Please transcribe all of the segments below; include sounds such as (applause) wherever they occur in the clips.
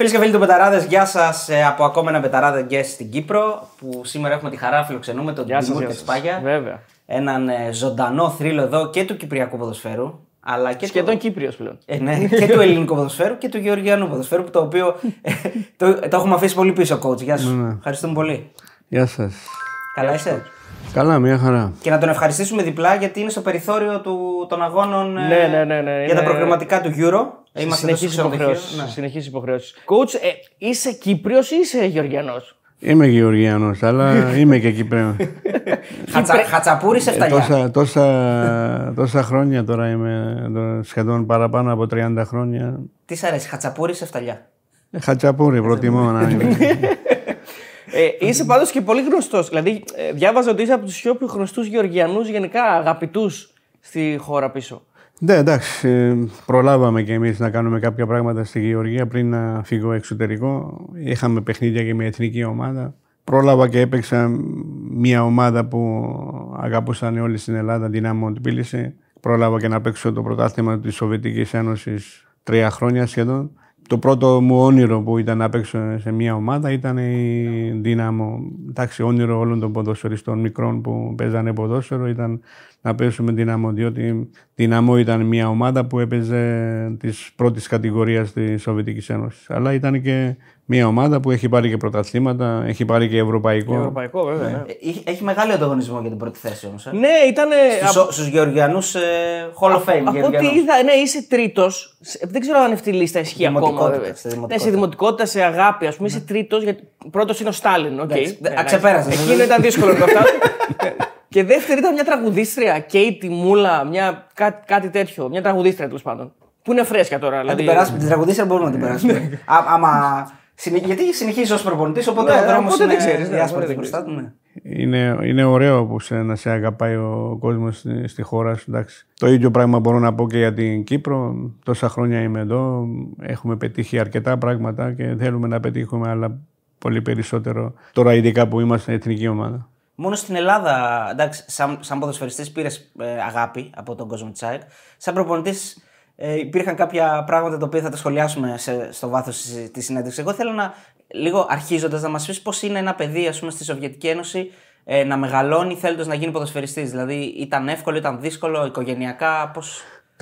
Φίλες και φίλοι του Μπεταράδες, γεια σας ε, από ακόμα ένα Μπεταράδες Guest στην Κύπρο. Που σήμερα έχουμε τη χαρά να φιλοξενούμε τον Γεια σας, Τιμούρ γεια και σας. Σπάγια. Βέβαια. Έναν ε, ζωντανό θρύλο εδώ και του Κυπριακού ποδοσφαίρου. Αλλά και Σχεδόν του, Κύπριος πλέον. ε, ναι, και του ελληνικού ποδοσφαίρου και του γεωργιανού ποδοσφαίρου. Το οποίο ε, το, το έχουμε αφήσει πολύ πίσω, coach. Γεια σου. Ευχαριστούμε πολύ. Γεια σας. Καλά είσαι; Καλά, μια χαρά. Και να τον ευχαριστήσουμε διπλά γιατί είναι στο περιθώριο του, των αγώνων ε, Ναι, ναι, ναι, ναι, για τα είναι- προκριματικά του Euro. Είμαστε εδώ στο Συνεχείς ξενοδοχείο. υποχρεώσεις. Ναι. Συνεχείς υποχρεώσεις. Coach, ε, είσαι Κύπριος ή είσαι Γεωργιανός; Είμαι Γεωργιανός, αλλά (laughs) είμαι και Κυπρέος. Χατσα, χατσαπούρης σε Ε, φταλιά. τόσα, τόσα, τόσα χρόνια τώρα είμαι, εδώ, σχεδόν παραπάνω από 30 χρόνια. Τι σ' αρέσει, χατσαπούρης σε φταλιά. Ε, Χατσαπούρη προτιμώ να είμαι. (laughs) Ε, είσαι πάντως και πολύ γνωστός. Δηλαδή, ε, διάβαζα ότι είσαι από τους πιο γνωστούς Γεωργιανούς, γενικά αγαπητούς στη χώρα πίσω. ναι, εντάξει, ε, προλάβαμε και εμείς να κάνουμε κάποια πράγματα στη Γεωργία πριν να φύγω εξωτερικό. Είχαμε παιχνίδια και με εθνική ομάδα. Πρόλαβα και έπαιξα μια ομάδα που αγαπούσαν όλοι στην Ελλάδα, Δυνάμω Τμπίληση. Πρόλαβα και να παίξω το πρωτάθλημα της Σοβιετικής Ένωσης τρία χρόνια σχεδόν. Το πρώτο μου όνειρο που ήταν να παίξω σε μια ομάδα ήταν η Δύναμο. Εντάξει, όνειρο όλων των ποδοσφαιριστών μικρών που παίζανε ποδόσφαιρο ήταν να παίξουμε Δύναμο, διότι Δύναμο ήταν μια ομάδα που έπαιζε της πρώτης κατηγορίας της Σοβιετικής Ένωσης. Αλλά ήταν και μια ομάδα που έχει πάρει και πρωταθλήματα, έχει πάρει και ευρωπαϊκό. Ευρωπαϊκό, βέβαια. ναι. Ε, Έχει, έχει μεγάλο ανταγωνισμό για την πρώτη θέση όμως. Ε. Ναι, ήταν. Στους Γεωργιανούς ε, Hall of Fame. Από ό,τι Γεωργιανούς. είδα, ναι, είσαι τρίτος. Δεν ξέρω αν αυτή η λίστα ισχύει ακόμα. Δημοτικότητα, βέβαια. στη Ναι, δημοτικότητα. σε δημοτικότητα, σε αγάπη, ας πούμε, είσαι τρίτος. Γιατί πρώτος είναι ο Στάλιν. οκ. Εντάξει, Ναι, α, εντάξει. ξεπέρασες. Εκείνο ήταν δύσκολο να το φτάσω. (laughs) Και δεύτερη ήταν μια τραγουδίστρια, Κέιτι Μέλουα, μια, κά, κάτι τέτοιο. Μια τραγουδίστρια τέλος πάντων. Που είναι φρέσκα τώρα. Να Δηλαδή, την περάσουμε, την τραγουδίστρια μπορούμε να την περάσουμε. Α, άμα, συνε- γιατί συνεχίζεις ως προπονητής, οπότε Ναι, ο δρόμος οπότε είναι δεν ξέρεις, ναι, διάσπαρτος οπότε δεν μπροστά του. ναι. Είναι, είναι ωραίο που σε, να σε αγαπάει ο κόσμος στη, στη χώρα σου. Εντάξει. Το ίδιο πράγμα μπορώ να πω και για την Κύπρο. Τόσα χρόνια είμαι εδώ. Έχουμε πετύχει αρκετά πράγματα και θέλουμε να πετύχουμε άλλα πολύ περισσότερο. Τώρα, ειδικά που είμαστε εθνική ομάδα. Μόνο στην Ελλάδα, εντάξει, σαν, σαν ποδοσφαιριστής πήρες αγάπη από τον κόσμο της ΑΕΚ. Σαν προπονητής ε, υπήρχαν κάποια πράγματα τα οποία θα τα σχολιάσουμε σε, στο βάθος της συνέντευξης. Εγώ θέλω να, λίγο αρχίζοντας, να μας πεις πώς είναι ένα παιδί, ας πούμε, στη Σοβιετική Ένωση ε, να μεγαλώνει θέλοντας να γίνει ποδοσφαιριστής. Δηλαδή, ήταν εύκολο, ήταν δύσκολο, οικογενειακά, πώ.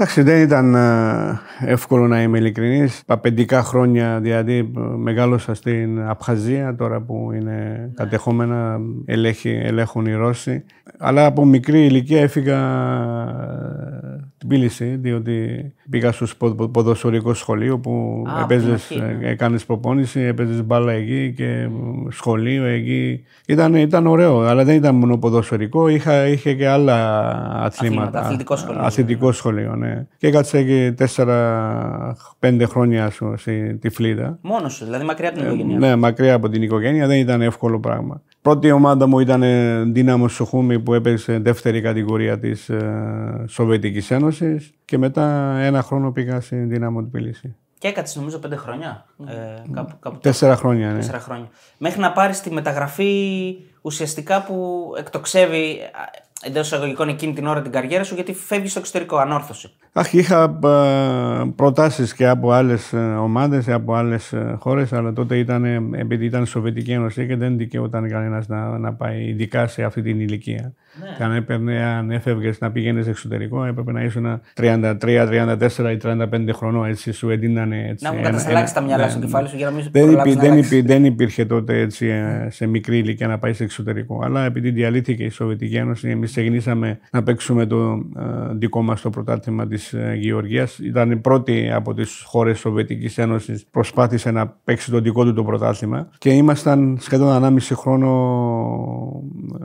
Εντάξει, δεν ήταν ε, εύκολο να είμαι ειλικρινής. Παπεντικά χρόνια δηλαδή ε, μεγάλωσα στην Απχαζία, τώρα που είναι κατεχόμενα, ελέγχει, ελέγχουν οι Ρώσοι. Αλλά από μικρή ηλικία έφυγα ε, Τμπίληση, διότι πήγα στο σπο- ποδοσφαιρικό σχολείο που Α, από έπαιζες, την αρχή, ε, έκανες προπόνηση, έπαιζες μπάλα εκεί και ε, σχολείο εκεί. Ήταν, ήταν ωραίο, αλλά δεν ήταν μόνο ποδοσφαιρικό, είχα, είχε και άλλα αθλήματα. αθλητικό σχολείο. Αθλητικό σχολείο, ναι. Και έκατσα εκεί τέσσερα-πέντε χρόνια σου, στη Τυφλίδα. Μόνος σου, δηλαδή μακριά από την οικογένεια. Ναι, μακριά από την οικογένεια δεν ήταν εύκολο πράγμα. Πρώτη ομάδα μου ήταν ε, Δύναμο Σοχούμη που έπαιξε δεύτερη κατηγορία της ε, Σοβιετικής Ένωσης και μετά ένα χρόνο πήγα στην Δύναμο Τμπίληση. Και έκατσε νομίζω πέντε χρόνια. Ε, κάπου, κάπου Τέσσερα χρόνια, ναι. τέσσερα χρόνια. Μέχρι να πάρεις τη μεταγραφή ουσιαστικά που εκτοξεύει εντός εισαγωγικών εκείνη την ώρα την καριέρα σου γιατί φεύγεις στο εξωτερικό, ανόρθωση. Αχ, είχα ε, προτάσεις και από άλλες ε, ομάδες, από άλλες ε, χώρες, αλλά τότε ήταν, ε, επειδή ήταν Σοβιετική Ένωση και δεν δικαιούταν κανένας να, να πάει, ειδικά σε αυτή την ηλικία. Ναι. Και αν, έπαιρνε, αν έφευγες να πήγαινες εξωτερικό, έπρεπε να ήσουν 33, 34 ή 35 χρονών, έτσι σου έδινανε έτσι. Να μου ένα- κατασταλάξεις τα ένα- μυαλά ναι, στο κεφάλι σου για να μην δεν, προλάβεις υπή, να δεν, αλλάξεις. υπή, δεν υπήρχε τότε έτσι, ε, σε μικρή ηλικία να πάει σε εξωτερικό. Αλλά επειδή διαλύθηκε η Σοβιετική Ένωση, εμείς ξεκινήσαμε να παίξουμε το ε, δικό μας το πρωτάθλημα της ε, Γεωργίας. Ήταν η πρώτη από τις χώρες τη Σοβιετικής Ένωσης προσπάθησε να παίξει το δικό του το πρωτάθλημα. Και ήμασταν σχεδόν 1,5 χρόνο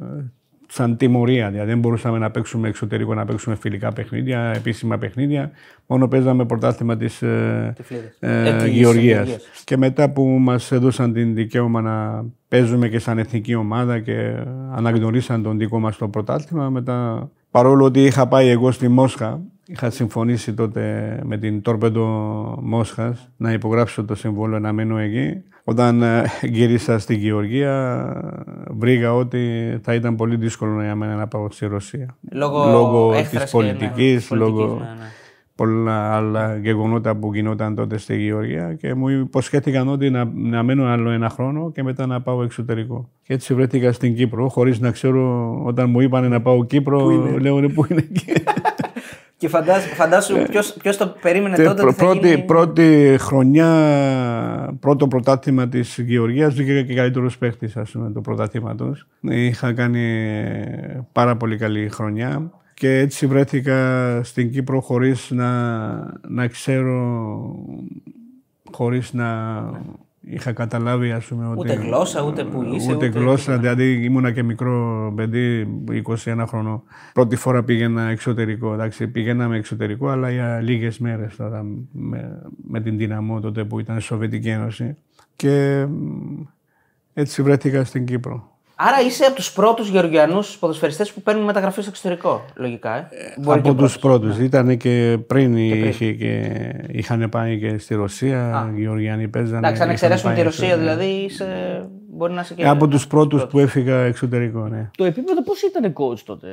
ε, σαν τιμωρία. Δηλαδή δεν μπορούσαμε να παίξουμε εξωτερικό, να παίξουμε φιλικά παιχνίδια, επίσημα παιχνίδια. Μόνο παίζαμε πρωτάθλημα της Τυφλίδες. ε, Ε, της Γεωργίας. Γεωργίας. Και μετά που μας έδωσαν την δικαίωμα να παίζουμε και σαν εθνική ομάδα και αναγνωρίσαν τον δικό μας το πρωτάθλημα, μετά παρόλο ότι είχα πάει εγώ στη Μόσχα, είχα συμφωνήσει τότε με την Τόρπεντο Μόσχας να υπογράψω το συμβόλαιο να μένω εκεί. Όταν ε, γύρισα στη Γεωργία βρήκα ότι θα ήταν πολύ δύσκολο για μένα να πάω στη Ρωσία. Λόγω, λόγω έχθρας της και, ναι, πολιτικής, λόγω... ναι, ναι. Πολλά άλλα γεγονότα που γινόταν τότε στη Γεωργία και μου υποσχέθηκαν ότι να, να μένω άλλο ένα χρόνο και μετά να πάω εξωτερικό. Και έτσι βρέθηκα στην Κύπρο, χωρίς να ξέρω όταν μου είπαν να πάω Κύπρο, λέω «Ναι, πού είναι εκεί. (laughs) Και φαντάσου, φαντάσου ποιος, ποιος το περίμενε Τε- τότε ότι θα πρώτη, γίνει... πρώτη χρονιά, πρώτο πρωτάθλημα της Γεωργίας, βγήκα και καλύτερος παίχτη, ας πούμε, το πρωτάθλημα τους. Είχα κάνει πάρα πολύ καλή χρονιά και έτσι βρέθηκα στην Κύπρο χωρίς να, να ξέρω, χωρίς να είχα καταλάβει ας πούμε ότι... Ούτε γλώσσα, ούτε που είσαι, Ούτε ούτε γλώσσα, δηλαδή ήμουνα και μικρό παιδί, 21 χρονών. Πρώτη φορά πήγαινα εξωτερικό. Εντάξει, πήγαιναμε εξωτερικό, αλλά για λίγες μέρες τώρα με, με την δυναμό τότε που ήταν η Σοβιετική Ένωση. Και μ, έτσι βρέθηκα στην Κύπρο. Άρα είσαι από τους πρώτους Γεωργιανούς ποδοσφαιριστές που παίρνουν μεταγραφή στο εξωτερικό, λογικά. Ε. Μπορεί και από ο τους πρώτους. Ήταν και πριν, είχε και, είχαν πάει και στη Ρωσία. Οι Γεωργιανοί παίζανε. Εντάξει, αν είχαν εξαιρέσουμε τη πάει Ρωσία, στο- δηλαδή είσαι... μπορεί να είσαι και. Ε, Από τους πρώτους που έφυγα εξωτερικό, ναι. Το επίπεδο πώς ήταν coach τότε;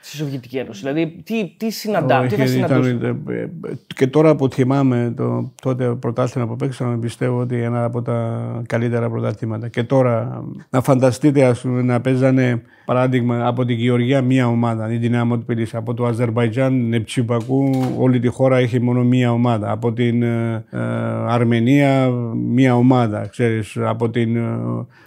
Στη Σοβιετική Ένωση. Δηλαδή, τι, τι συναντάμε, τι θα Όχι, συναντούσαμε; ήταν, ε, ε, και τώρα που θυμάμαι το τότε πρωτάθλημα που παίξαμε, πιστεύω ότι ένα από τα καλύτερα πρωταθλήματα. Και τώρα να φανταστείτε, ας πούμε, να παίζανε παράδειγμα από την Γεωργία μία ομάδα, η Δυνάμω Τπιλίση. Από το Αζερβαϊτζάν, Νεψιπακού, όλη τη χώρα έχει μόνο μία ομάδα. Από την ε, ε, Αρμενία, μία ομάδα. Ξέρεις, από την ε,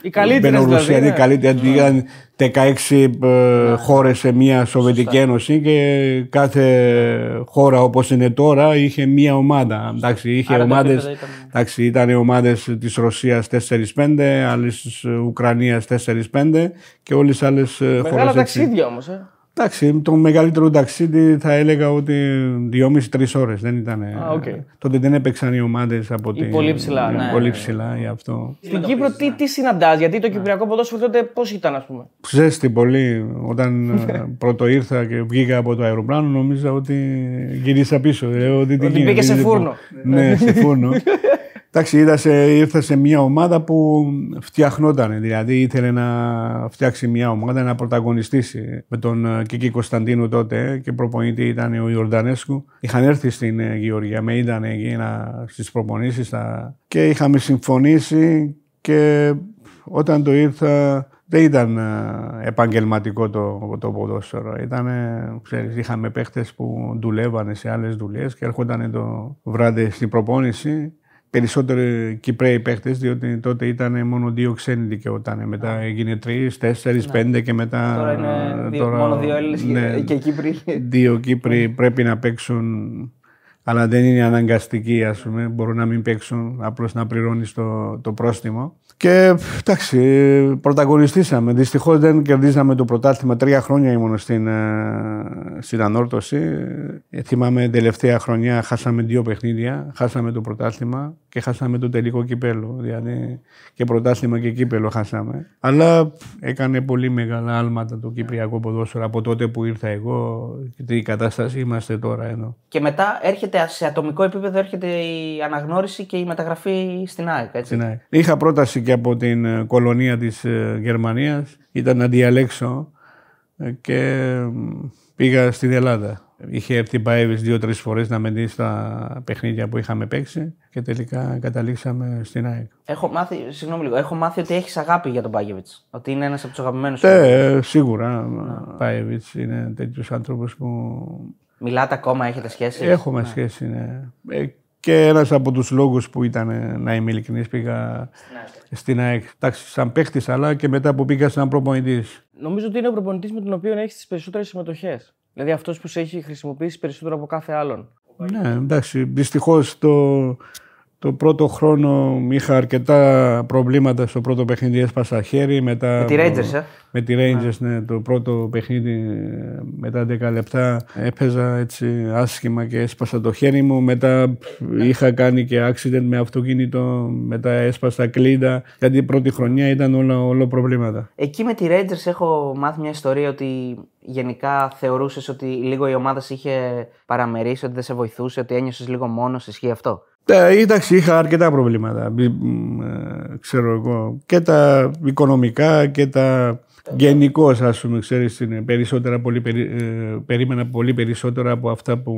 Οι καλύτερες Μπελορουσία, δηλαδή, η ναι. καλύτερη. Ήταν 16 ε, χώρες σε μια Σοβιετική Ένωση και κάθε χώρα όπως είναι τώρα είχε μία ομάδα. Εντάξει, είχε Άρα το ομάδες, επίπεδο ήταν- εντάξει, ήταν οι ομάδες της Ρωσίας 4-5, άλλες της Ουκρανίας 4-5 και όλες οι άλλες ε, Μεγάλα χώρες έτσι. ταξίδια όμως. Ε. Εντάξει, το μεγαλύτερο ταξίδι θα έλεγα ότι 2,5-3 ώρες. Δεν ήταν. Α, οκ. Τότε δεν έπαιξαν οι ομάδες από την. πολύ ψηλά, ναι, Πολύ ναι. ψηλά γι' αυτό. Στην Κύπρο τι, τι συναντάς, γιατί το κυπριακό ποδόσφαιρο τότε πώς ήταν, ας πούμε; Ζέστη πολύ. Όταν (laughs) ε, πρώτο ήρθα και βγήκα από το αεροπλάνο, νόμιζα ότι γυρίσα πίσω. Λέω, ότι τι Ότι γίνεται, μπήκε σε τι είναι φούρνο. που- Ναι, σε φούρνο. (laughs) Εντάξει, είδα σε, ήρθα σε μια ομάδα που φτιαχνόταν. Δηλαδή ήθελε να φτιάξει μια ομάδα να πρωταγωνιστήσει με τον ε, Κίκη Κωνσταντίνου τότε ε, και προπονητή ήταν ο Ιορδανέσκου. Είχαν έρθει στην ε, Γεωργία, με είδαν εκεί να- στις προπονήσεις στα- και είχαμε συμφωνήσει και όταν το ήρθα δεν ήταν ε, επαγγελματικό το, το ποδόσφαιρο. Ήταν, ξέρεις, είχαμε παίχτες που δουλεύανε σε άλλες δουλειές και έρχονταν το βράδυ στην προπόνηση. Περισσότεροι Κυπρέοι παίχτες, διότι τότε ήταν μόνο δύο ξένοι δικαιούταν. Μετά έγινε τρεις, τέσσερις, πέντε και μετά. Ναι. Τώρα είναι δύο, τώρα- μόνο δύο Έλληνες ναι, και, και Κύπροι. δύο Κύπροι πρέπει να παίξουν, αλλά δεν είναι αναγκαστικοί, ας πούμε. Μπορούν να μην παίξουν, απλώς να πληρώνεις το, το πρόστιμο. Και εντάξει, πρωταγωνιστήσαμε. Δυστυχώς δεν κερδίσαμε το πρωτάθλημα. Τρία χρόνια ήμουν στην, ε, στην ανόρθωση. Ε, θυμάμαι τελευταία χρονιά χάσαμε δύο παιχνίδια. Χάσαμε το πρωτάθλημα και χάσαμε το τελικό κυπέλο. Δηλαδή και πρωτάθλημα και κύπελο χάσαμε. Αλλά έκανε πολύ μεγάλα άλματα το κυπριακό ποδόσφαιρο από τότε που ήρθα εγώ και τι κατάσταση είμαστε τώρα εδώ. Και μετά έρχεται σε ατομικό επίπεδο έρχεται η αναγνώριση και η μεταγραφή στην ΑΕΚ. Έτσι. Ναι. Είχα πρόταση και από την ε, κολονία της ε, Γερμανίας, ήταν να διαλέξω ε, και μ, πήγα στην Ελλάδα. Είχε έρθει η Μπαέβης δύο-τρεις φορές να με δει στα παιχνίδια που είχαμε παίξει και τελικά καταλήξαμε στην ΑΕΚ. Έχω μάθει, συγγνώμη λίγο, έχω μάθει ότι έχεις αγάπη για τον Μπάγεβιτ. Ότι είναι ένας από τους αγαπημένους σου. Ε, σίγουρα, ο Μπαέβης είναι τέτοιος άνθρωπος που Μιλάτε ακόμα, έχετε σχέση. Έχουμε σχέση, ναι. Ε, και ένας από τους λόγους που ήταν, ε, να είμαι ειλικρινής, πήγα στην ΑΕΚ. Εντάξει, σαν παίχτης, αλλά και μετά που πήγα σαν προπονητής. Νομίζω ότι είναι ο προπονητής με τον οποίο έχεις τις περισσότερες συμμετοχές. Δηλαδή αυτός που σε έχει χρησιμοποιήσει περισσότερο από κάθε άλλον. Ναι, εντάξει, δυστυχώς το, το πρώτο χρόνο είχα αρκετά προβλήματα στο πρώτο παιχνίδι, έσπασα χέρι. Μετά, Με τη Rangers, ε; Με τη Rangers, ναι. Το πρώτο παιχνίδι ε, μετά 10 λεπτά έπαιζα έτσι άσχημα και έσπασα το χέρι μου. Μετά είχα κάνει και accident με αυτοκίνητο, μετά έσπασα κλίδα. Γιατί η πρώτη χρονιά ήταν όλα, όλα προβλήματα. Εκεί με τη Rangers έχω μάθει μια ιστορία ότι γενικά θεωρούσες ότι λίγο η ομάδα σε είχε παραμερίσει, ότι δεν σε βοηθούσε, ότι ένιωσες λίγο μόνος. Ισχύει αυτό; Ε, εντάξει, είχα αρκετά προβλήματα. Μ, ε, ξέρω εγώ. Και τα οικονομικά και τα Γενικώς, ας πούμε, ξέρεις, είναι περισσότερα, πολύ, περι, ε, περίμενα πολύ περισσότερα από αυτά που,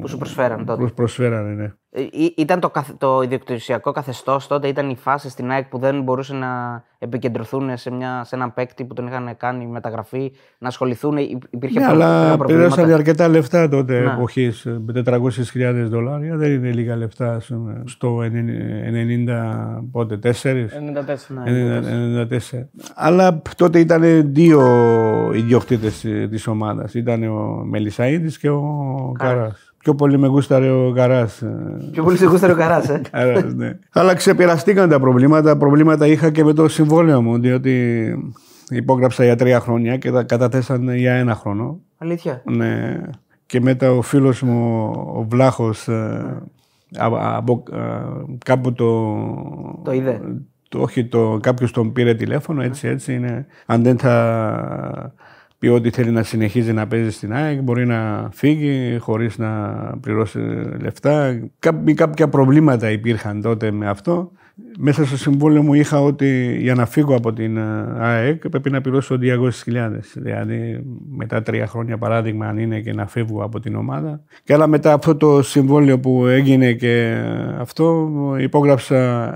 Που σου προσφέραν τότε. που προσφέρανε. Ναι. Ε, ή- Ήταν το, καθ- το ιδιοκτησιακό καθεστώς τότε, ήταν η φάση στην ΑΕΚ που δεν μπορούσαν να επικεντρωθούν σε, μια, σε έναν παίκτη που τον είχαν κάνει μεταγραφή, να ασχοληθούν. Υ- Υπήρχε Ναι, προ- αλλά προβλήματα. πληρώσανε αρκετά λεφτά τότε Ναι. εποχής. 400.000 δολάρια δεν είναι λίγα λεφτά. ας πούμε, Στο 90, πότε, 4. 94. Ναι. 94. Αλλά τότε ήταν δύο ιδιοκτήτες της ομάδας. Ήταν ο Μελισαίδη και ο Καράς. Πιο πολύ με γούσταρε ο Καράς. Πιο πολύ σε γούστερο καράς, ε. (laughs) Καράς, ναι. Αλλά ξεπεραστήκαν τα προβλήματα. Προβλήματα είχα και με το συμβόλαιο μου, διότι υπόγραψα για τρία χρόνια και τα καταθέσαν για ένα χρόνο. Αλήθεια. Ναι. Και μετά ο φίλος μου, ο Βλάχος, ε, α- από, ε, κάπου το... Το είδε. το- όχι, το, κάποιος τον πήρε τηλέφωνο, έτσι, έτσι είναι. Αν δεν θα πει ότι θέλει να συνεχίζει να παίζει στην ΑΕΚ, μπορεί να φύγει χωρίς να πληρώσει λεφτά. Κά- κάποια προβλήματα υπήρχαν τότε με αυτό. Μέσα στο συμβόλαιο μου είχα ότι για να φύγω από την ε, ΑΕΚ πρέπει να πληρώσω 200.000. Δηλαδή μετά τρία χρόνια παράδειγμα αν είναι και να φεύγω από την ομάδα. Και άλλα μετά αυτό το συμβόλαιο που έγινε και αυτό υπόγραψα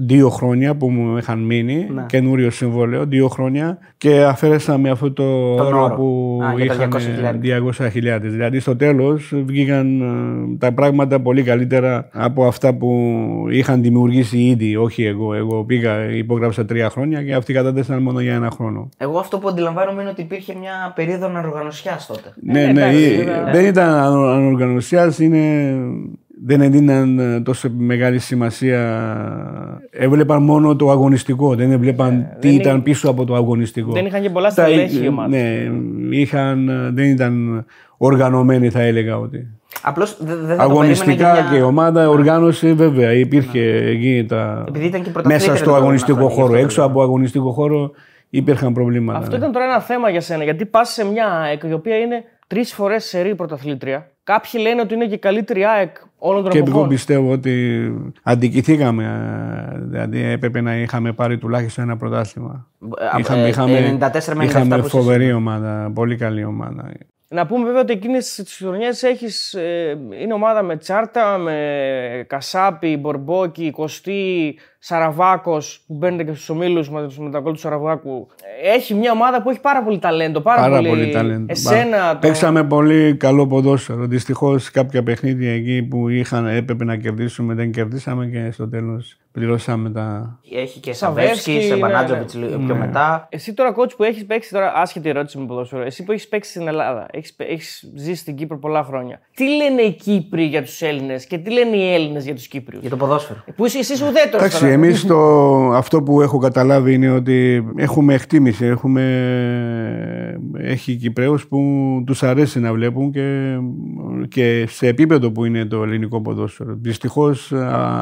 δύο χρόνια που μου είχαν μείνει, Ναι. καινούριο συμβόλαιο, δύο χρόνια και αφαίρεσα με αυτό το Τον όρο όρο. που Α, για τα είχαν 200.000. 200.000. Δηλαδή στο τέλος βγήκαν ε, τα πράγματα πολύ καλύτερα από αυτά που είχαν δημιουργήσει ήδη, όχι εγώ. Εγώ πήγα, υπόγραψα τρία χρόνια και αυτοί κατάτεσαν μόνο για ένα χρόνο. Εγώ αυτό που αντιλαμβάνομαι είναι ότι υπήρχε μια περίοδο ανοργανωσιά τότε. Ναι, ναι, εντάξει, ε, βέβαια. δεν ήταν ανο- ανοργανωσιάς, είναι... Δεν έδιναν ε, τόσο μεγάλη σημασία. Έβλεπαν μόνο το αγωνιστικό. Δεν έβλεπαν τι δεν ήταν είναι- πίσω από το αγωνιστικό. Δεν είχαν και πολλά Τα- στελέχη η ομάδα. Ναι, είχαν, ε, δεν ήταν οργανωμένοι θα έλεγα ότι. Απλώς δεν θα το περίμενε Αγωνιστικά για μια- και η ομάδα οργάνωση βέβαια υπήρχε εκεί τα... Επειδή ήταν και πρωταθλήτρια μέσα στο τα αγωνιστικό προηγούμενα χώρο. χρόνια, Έξω από αγωνιστικό χώρο υπήρχαν προβλήματα. Αυτό ναι. ήταν τώρα ένα θέμα για σένα, γιατί πας σε μια ΑΕΚ η οποία είναι τρεις φορές σερή πρωταθλήτρια. Κάποιοι λένε ότι είναι και η καλύτερη ΑΕΚ όλων των Και εγώ εποχών. πιστεύω ότι αντικηθήκαμε. ε, Δηλαδή έπρεπε να είχαμε πάρει τουλάχιστον ένα πρωτάθλημα. Ε, Είχαμε, ε, είχαμε, 94 με 97 είχαμε που είσαι φοβερή ομάδα, πολύ καλή ομάδα. Να πούμε βέβαια ότι εκείνες τις χρονιές έχεις. Ε, είναι ομάδα με Τσάρτα, με Κασάπη, Μπορμπόκι, Κωστή, Σαραβάκος που μπαίνετε και στους ομίλους με, με τα γκολ του Σαραβάκου. Έχει μια ομάδα που έχει πάρα πολύ ταλέντο. Πάρα, Πάρα πολύ ταλέντο. Εσένα. Το... Παίξαμε πολύ καλό ποδόσφαιρο. Δυστυχώς κάποια παιχνίδια εκεί που είχαν, έπρεπε να κερδίσουμε δεν κερδίσαμε και στο τέλος πληρώσαμε τα. Έχει και Σαβέρσκι, Σαβέρσκι, σε ναι, Μπανάτζοβιτ πιο μετά. Εσύ τώρα, coach που έχεις παίξει τώρα, άσχετη ερώτηση με ποδόσφαιρο, εσύ που έχεις παίξει στην Ελλάδα, έχεις έχεις ζήσει στην Κύπρο πολλά χρόνια. Τι λένε οι Κύπροι για τους Έλληνες και τι λένε οι Έλληνες για τους Κύπριους; Για το ποδόσφαιρο. Που είσαι εσύ ουδέτερος. Εντάξει, εμείς αυτό που έχω καταλάβει είναι ότι έχουμε εκτίμηση. Έχουμε, έχει Κυπρέους που τους αρέσει να βλέπουν και, και σε επίπεδο που είναι το ελληνικό ποδόσφαιρο. Δυστυχώς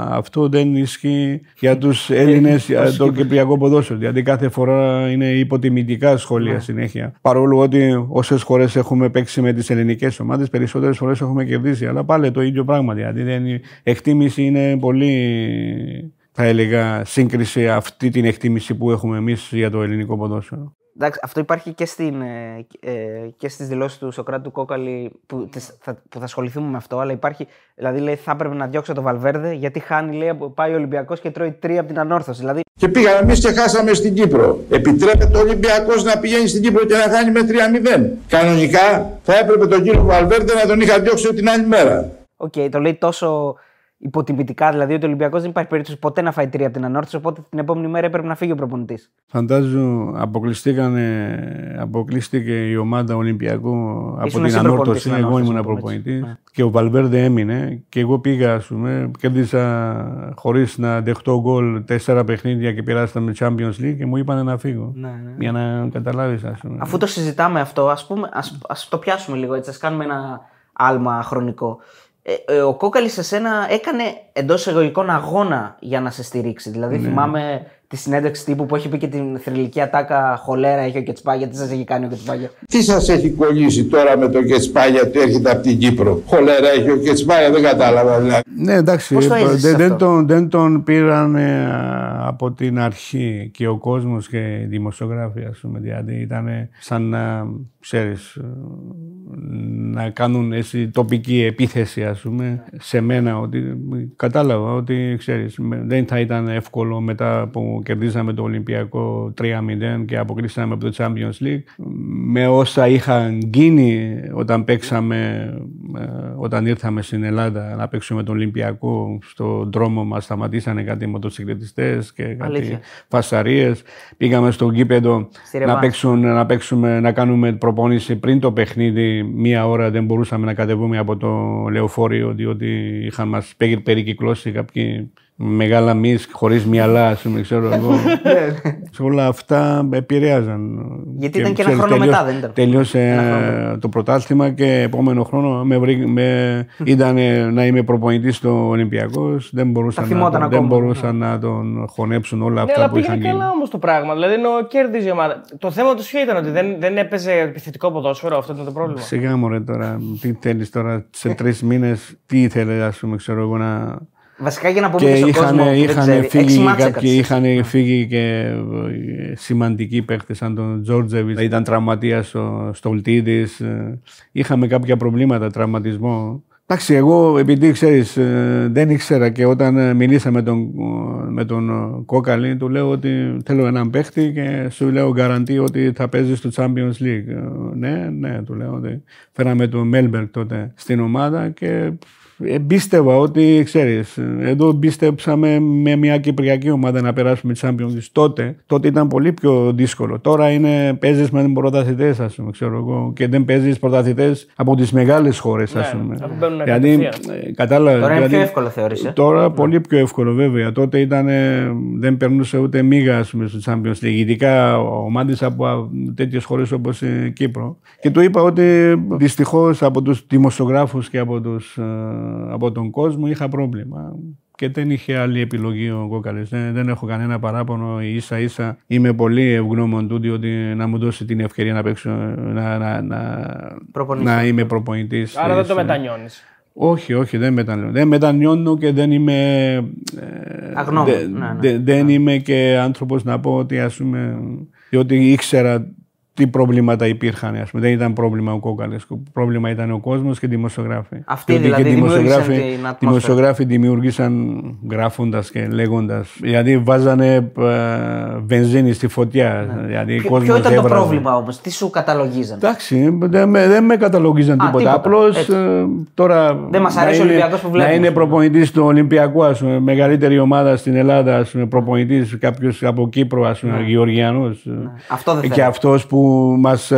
αυτό δεν ισχύει για τους Έλληνες, για το κυπριακό ποδόσφαιρο. Γιατί κάθε φορά είναι υποτιμητικά σχόλια συνέχεια. Παρόλο ότι όσες φορές έχουμε παίξει με τις ελληνικές ομάδες, περισσότερες φορές έχουμε κερδίσει. Αλλά πάλι το ίδιο πράγμα. Δηλαδή δεν είναι- εκτίμηση είναι πολύ θα έλεγα, σύγκριση αυτή την εκτίμηση που έχουμε εμείς για το ελληνικό ποδόσφαιρο. Εντάξει, αυτό υπάρχει και, στην, ε, ε, και στις δηλώσεις του Σοκράτη του Κόκαλη που, τις- θα, που θα ασχοληθούμε με αυτό, αλλά υπάρχει, δηλαδή λέει θα έπρεπε να διώξω το Βαλβέρδε γιατί χάνει, λέει, από- πάει ο Ολυμπιακός και τρώει τρία από την ανόρθωση. Δηλαδή, Και πήγαμε εμείς και χάσαμε στην Κύπρο. Επιτρέπεται ο Ολυμπιακός να πηγαίνει στην Κύπρο και να χάνει με 3-0. Κανονικά θα έπρεπε τον κύριο Βαλβέρντε να τον είχα διώξει την άλλη μέρα. οκ, το λέει τόσο υποτιμητικά, δηλαδή ότι ο Ολυμπιακός δεν υπάρχει περίπτωση ποτέ να φάει τρία από την Ανόρθωση, οπότε την επόμενη μέρα έπρεπε να φύγει ο προπονητής. Φαντάσου αποκλειστήκανε, αποκλείστηκε η ομάδα Ολυμπιακού από Ήσουν την εσύ προπονητής Ανόρθωση. στην Εγώ Ανόρθωση, ήμουν να πούμε έτσι. προπονητής. Ναι. Και ο Βαλβέρδε έμεινε και εγώ πήγα, ας πούμε, κέρδισα χωρίς να δεχτώ γκολ τέσσερα παιχνίδια και περάσαμε Champions League και μου είπαν να φύγω. Ναι, ναι. Για να καταλάβεις, ας πούμε. Αφού το συζητάμε αυτό, ας, πούμε, ας, ας το πιάσουμε λίγο έτσι, ας κάνουμε ένα άλμα χρονικό. Ε, ε, ο Κόκαλης σε σένα έκανε εντός εγωγικών αγώνα για να σε στηρίξει. Δηλαδή θυμάμαι τη συνέντευξη τύπου που έχει πει και την θρηλυκή ατάκα χολέρα έχει ο Κετσπάγια. Τι σας έχει κάνει ο Κετσπάγια; Τι σας έχει κολλήσει τώρα με το Κετσπάγια ότι έρχεται από την Κύπρο; Χολέρα έχει ο Κετσπάγια, δεν κατάλαβα δηλαδή. Ναι, εντάξει. Πώς το έζησες δεν, δεν, αυτό; τον, δεν τον πήραν ε, από την αρχή και ο κόσμος και οι δημοσιογράφοι, ας πούμε. Δηλαδή ήταν σαν να ξέρεις, ε, να κάνουν έτσι τοπική επίθεση, ας πούμε, σε μένα. Ότι, κατάλαβα ότι, ξέρεις, με- δεν θα ήταν εύκολο μετά που κερδίσαμε το Ολυμπιακό 3-0 και αποκλείσαμε από το Champions League. Με όσα είχαν γίνει όταν παίξαμε, ε, όταν ήρθαμε στην Ελλάδα να παίξουμε τον Ολυμπιακό, στον δρόμο μας σταματήσανε κάτι μοτοσυκλετιστές και κάτι Αλήθεια. φασαρίες. Πήγαμε στο γήπεδο Στη να, Ρεβάνς. παίξουν, να παίξουμε, να κάνουμε προπόνηση πριν το παιχνίδι. Μία ώρα δεν μπορούσαμε να κατεβούμε από το λεωφόριο διότι είχαν μας πε- περικυκλώσει κάποιοι μεγάλα μυς χωρίς μυαλά, ας πούμε, ξέρω εγώ. Σε όλα αυτά επηρεάζαν. Γιατί ήταν και ένα ξέρεις, χρόνο τελείω- μετά, δεν ήταν; Τελείωσε Ένα ε, το πρωτάθλημα και επόμενο χρόνο με, βρή- με ήταν να είμαι προπονητής στο Ολυμπιακός. Δεν μπορούσαν, να, θυμόταν τον- δεν ακόμα. μπορούσαν να τον χωνέψουν όλα Ναι, αυτά αλλά που είχαν πήγαινε γίνει. καλά όμως το πράγμα. Δηλαδή ενώ κέρδιζε η ομάδα. Το θέμα του ποιο ήταν ότι δεν, δεν έπαιζε επιθετικό ποδόσφαιρο, αυτό ήταν το πρόβλημα. Σιγά μωρέ τώρα, τι θέλεις τώρα σε τρεις μήνες, τι ήθελες ας πούμε ξέρω εγώ να... Βασικά για να πούμε Και και, στον είχαν, κόσμο που δεν είχαν ξέρει, έξι φύγει μάτς κάποιοι, έκατσε. είχαν φύγει και ε, σημαντικοί παίχτες σαν τον Τζόρτζεβιτς, ήταν τραυματίας ο Στολτίδης, ε, είχαμε κάποια προβλήματα, τραυματισμό. Εντάξει, εγώ επειδή ξέρεις ε, δεν ήξερα και όταν ε, μιλήσα με τον, ε, με τον ε, Κόκαλη του λέω ότι θέλω έναν παίχτη και σου λέω γκαραντί ότι θα παίζει στο Champions League. Ε, Ναι, ναι, του λέω ότι φέραμε τον Μέλμπερκ τότε στην ομάδα και ε, πίστευα ότι ξέρεις, εδώ πίστεψαμε με μια κυπριακή ομάδα να περάσουμε τη Champions League. Τότε, τότε ήταν πολύ πιο δύσκολο. Τώρα είναι, παίζεις με πρωταθλητές, ας πούμε, ξέρω εγώ, και δεν παίζεις πρωταθλητές από τις μεγάλες χώρες, ας Ναι, πούμε. αφού μπαίνουν Δηλαδή, κατευθείαν. ε, κατάλαβα. Τώρα είναι δηλαδή, πιο εύκολο θεωρείς, ε; Τώρα πολύ πιο εύκολο βέβαια. Τότε ήταν, ε, δεν περνούσε ούτε μίγα ας πούμε, στο Champions League. Ειδικά ομάδες από τέτοιες χώρες όπως η Κύπρο. Και του είπα ότι δυστυχώς από τους δημοσιογράφους και από, τους, ε, από τον κόσμο είχα πρόβλημα. Και δεν είχε άλλη επιλογή ο Κόκαλης. Δεν, δεν έχω κανένα παράπονο. Ίσα ίσα είμαι πολύ ευγνώμων του διότι να μου δώσει την ευκαιρία να παίξω, να, να, να, Προπονήσεις. να είμαι προπονητής. Άρα δεν το της, ε, μετανιώνεις. όχι, όχι, δεν μετανιώνω. Δεν μετανιώνω και δεν είμαι. ε, Αγνώμων, δε- ναι, ναι. δε- δεν είμαι και άνθρωπος να πω ότι ας πούμε. Διότι ήξερα τι προβλήματα υπήρχαν. Ας πούμε. Δεν ήταν πρόβλημα ο Κόκαλης. Πρόβλημα ήταν ο κόσμος και οι δημοσιογράφοι. Αυτοί Διότι δηλαδή και οι δημιούργησαν δημοσιογράφοι, την ατμόσφαιρα. δημοσιογράφοι δημιούργησαν γράφοντας και λέγοντας. Δηλαδή βάζανε ε, βενζίνη στη φωτιά. Δηλαδή, ο Ποιο, κόσμος ποιο ήταν το έβραζε. πρόβλημα όμως, τι σου καταλογίζαν. Εντάξει, δεν με, δεν με καταλογίζαν Α, τίποτα. τίποτα. Απλώς Έτσι. τώρα. Δεν μας να αρέσει ο είναι- Ολυμπιακός που Να βλέπουμε, είναι ας πούμε. προπονητής του Ολυμπιακού, ας πούμε, μεγαλύτερη ομάδα στην Ελλάδα, ας πούμε, προπονητής κάποιος από Κύπρο, ας πούμε, Γεωργιανό. Αυτό δεν Και θέλω. αυτός που μας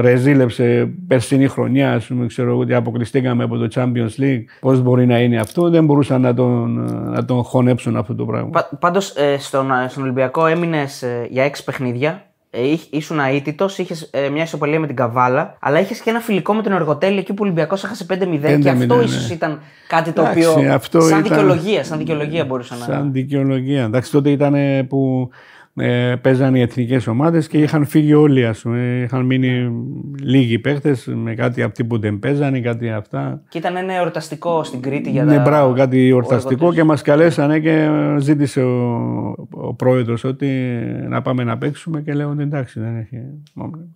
ρεζίλεψε περσινή χρονιά, ας πούμε, ξέρω εγώ, ότι αποκλειστήκαμε από το Champions League. Πώς μπορεί να είναι αυτό, δεν μπορούσαν να τον, να τον χωνέψουν αυτό το πράγμα. Πα, Πάντως στον, ε, στον Ολυμπιακό έμεινες για έξι παιχνίδια. Ε, είχ- ήσουν αίτητος, είχες μια ισοπαλία με την Καβάλα, αλλά είχες και ένα φιλικό με τον Εργοτέλη εκεί που ο Ολυμπιακός έχασε 5-0 και 5-0, αυτό ναι. ίσως ήταν κάτι το Εντάξει, οποίο. αυτό σαν ήταν- δικαιολογία, σαν δικαιολογία μπορούσε να. Σαν δικαιολογία. Εντάξει, τότε ήταν που ε, παίζανε οι εθνικές ομάδες και είχαν φύγει όλοι, ας πούμε. Είχαν μείνει λίγοι παίχτε με κάτι αυτοί που δεν παίζανε, κάτι αυτά. Και ήταν ένα εορταστικό στην Κρήτη για Ναι, τα. μπράβο, κάτι εορταστικό Εργοτέλης. και μας καλέσανε και ζήτησε ο, ο πρόεδρος ότι να πάμε να παίξουμε και λέω ότι εντάξει δεν έχει.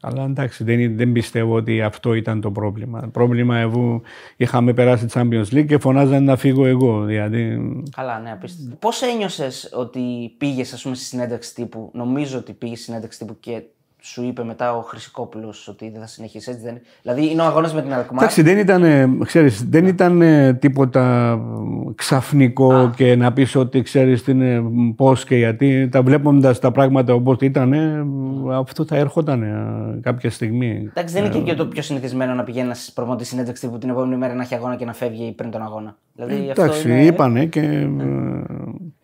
Αλλά εντάξει δεν, δεν πιστεύω ότι αυτό ήταν το πρόβλημα. Το πρόβλημα εγώ είχαμε περάσει Champions League και φωνάζανε να φύγω εγώ. Δηλαδή, Καλά, ναι, απίστευτο. Πώς ένιωσες ότι πήγες, ας πούμε, στη συνέντευξη τύπου. Νομίζω ότι πήγε στη συνέντευξη τύπου και σου είπε μετά ο Χρυσικόπουλος ότι δεν θα συνεχίσει έτσι. Δεν... Δηλαδή είναι ο αγώνας με την Αλκμάρ. Εντάξει, δεν ήταν, ε, ξέρεις, δεν ήταν ε, τίποτα ε, ξαφνικό και να πεις ότι ξέρεις τι είναι, μ, πώς και γιατί. Τα βλέποντας τα πράγματα όπως ήταν, ε, αυτό θα έρχονταν ε, κάποια στιγμή. Εντάξει, δεν είναι και, και το πιο συνηθισμένο να πηγαίνει να προμονεί συνέντευξη τύπου την επόμενη μέρα να έχει αγώνα και να φεύγει πριν τον αγώνα. Δηλαδή αυτό Εντάξει, είναι... είπανε και... ε,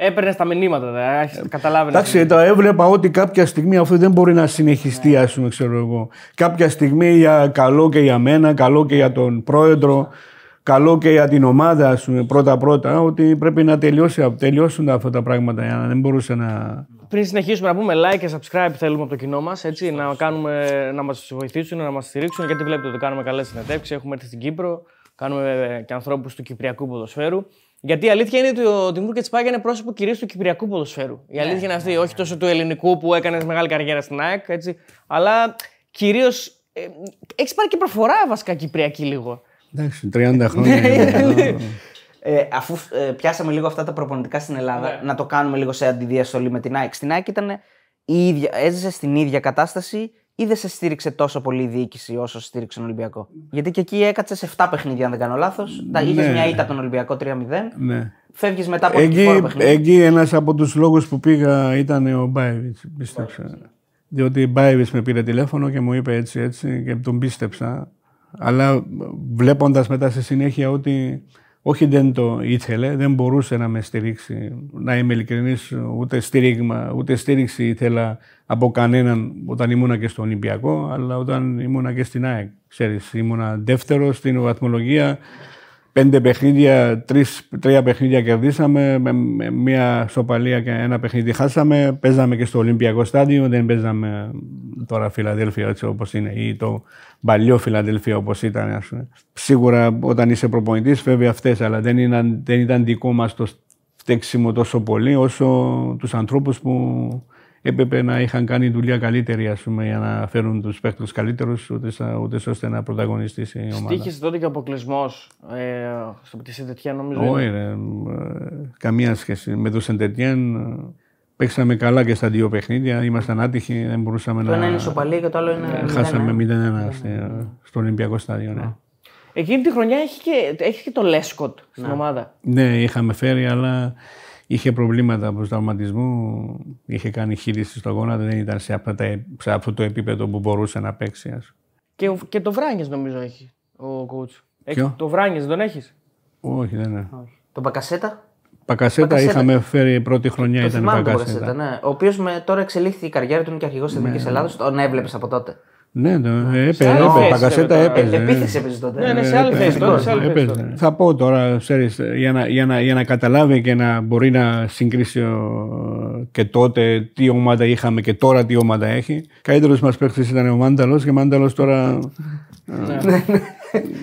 Έπαιρνε τα μηνύματα, δηλαδή, έχεις καταλάβει. Εντάξει, τα έβλεπα ότι κάποια στιγμή αυτό δεν μπορεί να συνεχιστεί, ας πούμε, ξέρω εγώ. Κάποια στιγμή για καλό και για μένα, καλό και για τον πρόεδρο, καλό και για την ομάδα, ας πούμε, πρώτα-πρώτα, ότι πρέπει να τελειώσει, τελειώσουν αυτά τα πράγματα. για να Δεν μπορούσε να, Πριν συνεχίσουμε να πούμε like και subscribe θέλουμε από το κοινό μας, έτσι, να, κάνουμε, να μας βοηθήσουν, να μας στηρίξουν, γιατί βλέπετε ότι κάνουμε καλές συνεντεύξεις. Έχουμε έρθει στην Κύπρο, κάνουμε και ανθρώπους του Κυπριακού ποδοσφαίρου. Γιατί η αλήθεια είναι ότι ο Τιμούρ Κετσπάγια είναι πρόσωπο κυρίως του Κυπριακού ποδοσφαίρου. Η αλήθεια είναι αυτή, όχι τόσο του ελληνικού που έκανες μεγάλη καριέρα στην ΑΕΚ, έτσι, αλλά κυρίως. Ε, Έχεις πάρει και προφορά βασικά Κυπριακή λίγο. Εντάξει, 30 χρόνια. Ε, αφού ε, πιάσαμε λίγο αυτά τα προπονητικά στην Ελλάδα, Ναι. να το κάνουμε λίγο σε αντιδιαστολή με την ΑΕΚ. Στην ΑΕΚ ήταν η ίδια, έζησε στην ίδια κατάσταση ή δεν σε στήριξε τόσο πολύ η διοίκηση όσο σε στήριξε τον Ολυμπιακό; Γιατί και εκεί έκατσε σε 7 παιχνίδια, αν δεν κάνω λάθος. Τα είχε Ναι. μια ήττα από τον Ολυμπιακό 3-0. ναι. Φεύγεις μετά από Εκεί, το παιχνίδι. εκεί ένας από τους λόγους που πήγα ήταν ο Μπάιβιτς, πίστεψα. Διότι η Μπάιβιτς με πήρε τηλέφωνο και μου είπε έτσι έτσι και τον πίστεψα. Αλλά βλέποντας μετά στη συνέχεια ότι όχι δεν το ήθελε, δεν μπορούσε να με στηρίξει. Να είμαι ειλικρινής, ούτε στήριγμα, ούτε στήριξη ήθελα από κανέναν όταν ήμουνα και στο Ολυμπιακό, αλλά όταν ήμουνα και στην ΑΕΚ. Ξέρεις, ήμουνα δεύτερος στην βαθμολογία, Πέντε παιχνίδια, τρεις, τρία παιχνίδια κερδίσαμε, με, με μία σοπαλία και ένα παιχνίδι χάσαμε. Παίζαμε και στο Ολυμπιακό στάδιο, δεν παίζαμε τώρα Φιλαδέλφια έτσι όπως είναι ή το παλιό Φιλαδέλφια όπως ήταν. Ας πούμε. Σίγουρα όταν είσαι προπονητής φεύγει αυτές, αλλά δεν ήταν, δεν ήταν δικό μας το φταίξιμο τόσο πολύ όσο τους ανθρώπους που έπρεπε να είχαν κάνει δουλειά καλύτερη ας πούμε, για να φέρουν τους παίκτες καλύτερους ούτες, ούτες ώστε να πρωταγωνιστήσει η ομάδα. Τύχησε τότε και ο αποκλεισμός ε, στο τη Σεντετιά, νομίζω. Όχι, ρε, ε, καμία σχέση. Με το Σεντετιέν ε, παίξαμε καλά και στα δύο παιχνίδια. Ήμασταν άτυχοι, δεν μπορούσαμε Το να. ένα είναι ισοπαλία και το άλλο είναι. Ε, 0-1. Χάσαμε 0-1 στη- στο Ολυμπιακό στάδιο. Ναι. Εκείνη τη χρονιά έχει και, έχει και το Λέσκοτ στην ομάδα. ναι, είχαμε φέρει, αλλά είχε προβλήματα από τραυματισμού. Είχε κάνει χείριση στο γόνατο, δεν ήταν σε, αυτά τα- σε αυτό το επίπεδο που μπορούσε να παίξει. ας. Και, ο- και το Βράνιε νομίζω έχει ο coach. Έχει, Ποιο; το Βράνιε δεν έχεις; Όχι, δεν είναι. Τον Μπακασέτα. Πακασέτα; Πακασέτα. είχαμε φέρει πρώτη χρονιά Το ήταν θυμάμαι τον Πακασέτα. Μπακασέτα, ναι. Ο οποίος τώρα εξελίχθηκε η καριέρα του είναι και αρχηγός της Εθνικής Ελλάδα. Τον έβλεπες από τότε. Ναι, το, έπαιζε, άλλη έπαιζε, θέση, Πακασέτα βέβαια. έπαιζε. Ε, ναι. επίθεση έπαιζε τότε. Ναι, ναι, σε Ε, άλλη έπαιζε, θέση τότε. σε άλλη θέση έπαιζε. τότε. Θα πω τώρα, ξέρεις, για να, για, να, για να καταλάβει και να μπορεί να συγκρίσει ο- και τότε τι ομάδα είχαμε και τώρα τι ομάδα έχει. Καλύτερος μας παίκτης ήταν ο Μάνταλος και ο Μάνταλος τώρα...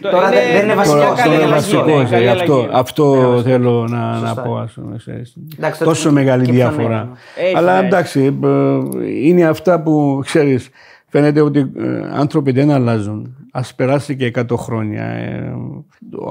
Τώρα δεν- δεν είναι βασικός, Τώρα, καλή τώρα αλλαγή, βασικός, ναι, ε, καλή αυτό, αλλαγή. αυτό θέλω να, να Σωστά. πω. Ας πούμε, ξέρεις. Εντάξει, τότε Τόσο και- μεγάλη και πιο νέο. διαφορά. Έχει, Αλλά ναι. εντάξει, ε, είναι αυτά που ξέρεις. Φαίνεται ότι ε, άνθρωποι δεν αλλάζουν. Ας περάσει και 100 χρόνια. Ε,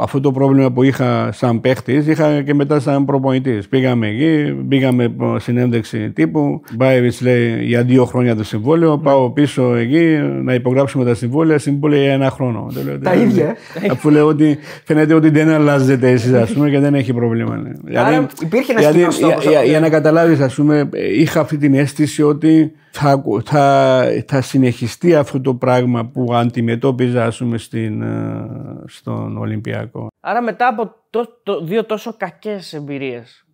αυτό το πρόβλημα που είχα σαν παίχτης, είχα και μετά σαν προπονητής. Πήγαμε εκεί, πήγαμε ε, συνέντευξη τύπου. Μπάιβιτς λέει για δύο χρόνια το συμβόλαιο. Πάω πίσω εκεί να υπογράψουμε τα συμβόλαια. Συμβόλαια για ένα χρόνο. Το λέω, Τα «Δεν- ίδια. Αφού λέω ότι φαίνεται ότι δεν αλλάζετε εσείς ας πούμε και δεν έχει πρόβλημα. ναι. Δηλαδή, υπήρχε ένας γιατί κοινός για- στόχος, για- αυτό. για να καταλάβεις ας πούμε είχα αυτή την αίσθηση ότι θα, θα, θα συνεχιστεί αυτό το πράγμα που αντιμετώπιζα ας πούμε στην, ε, στον Ολυμπιακό. Άρα μετά από το, το, δύο τόσο κακές εμπειρίες.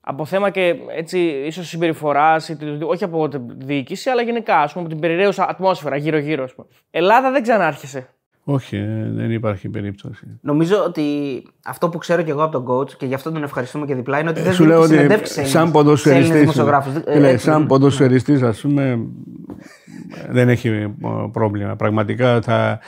Από θέμα και έτσι ίσως συμπεριφοράς, ή το- όχι από την διοίκηση, αλλά γενικά ας πούμε από την περιραίουσα ατμόσφαιρα γύρω-γύρω. ας πούμε. Ελλάδα δεν ξανάρχισε. Όχι, ε, δεν υπάρχει περίπτωση. Νομίζω ότι αυτό που ξέρω και εγώ από τον coach και γι' αυτό τον ευχαριστούμε και διπλά είναι ότι δεν Ε, Σου δίνει λέω και ότι συνεντεύξεις σε σαν Έλληνες- σε ποδοσφαιριστής, Έλληνες δημοσιογράφους. Ε, φίλε, έτσι σαν δεν- ποδοσφαιριστής ας πούμε δεν έχει ε, πρόβλημα. Πραγματικά θα,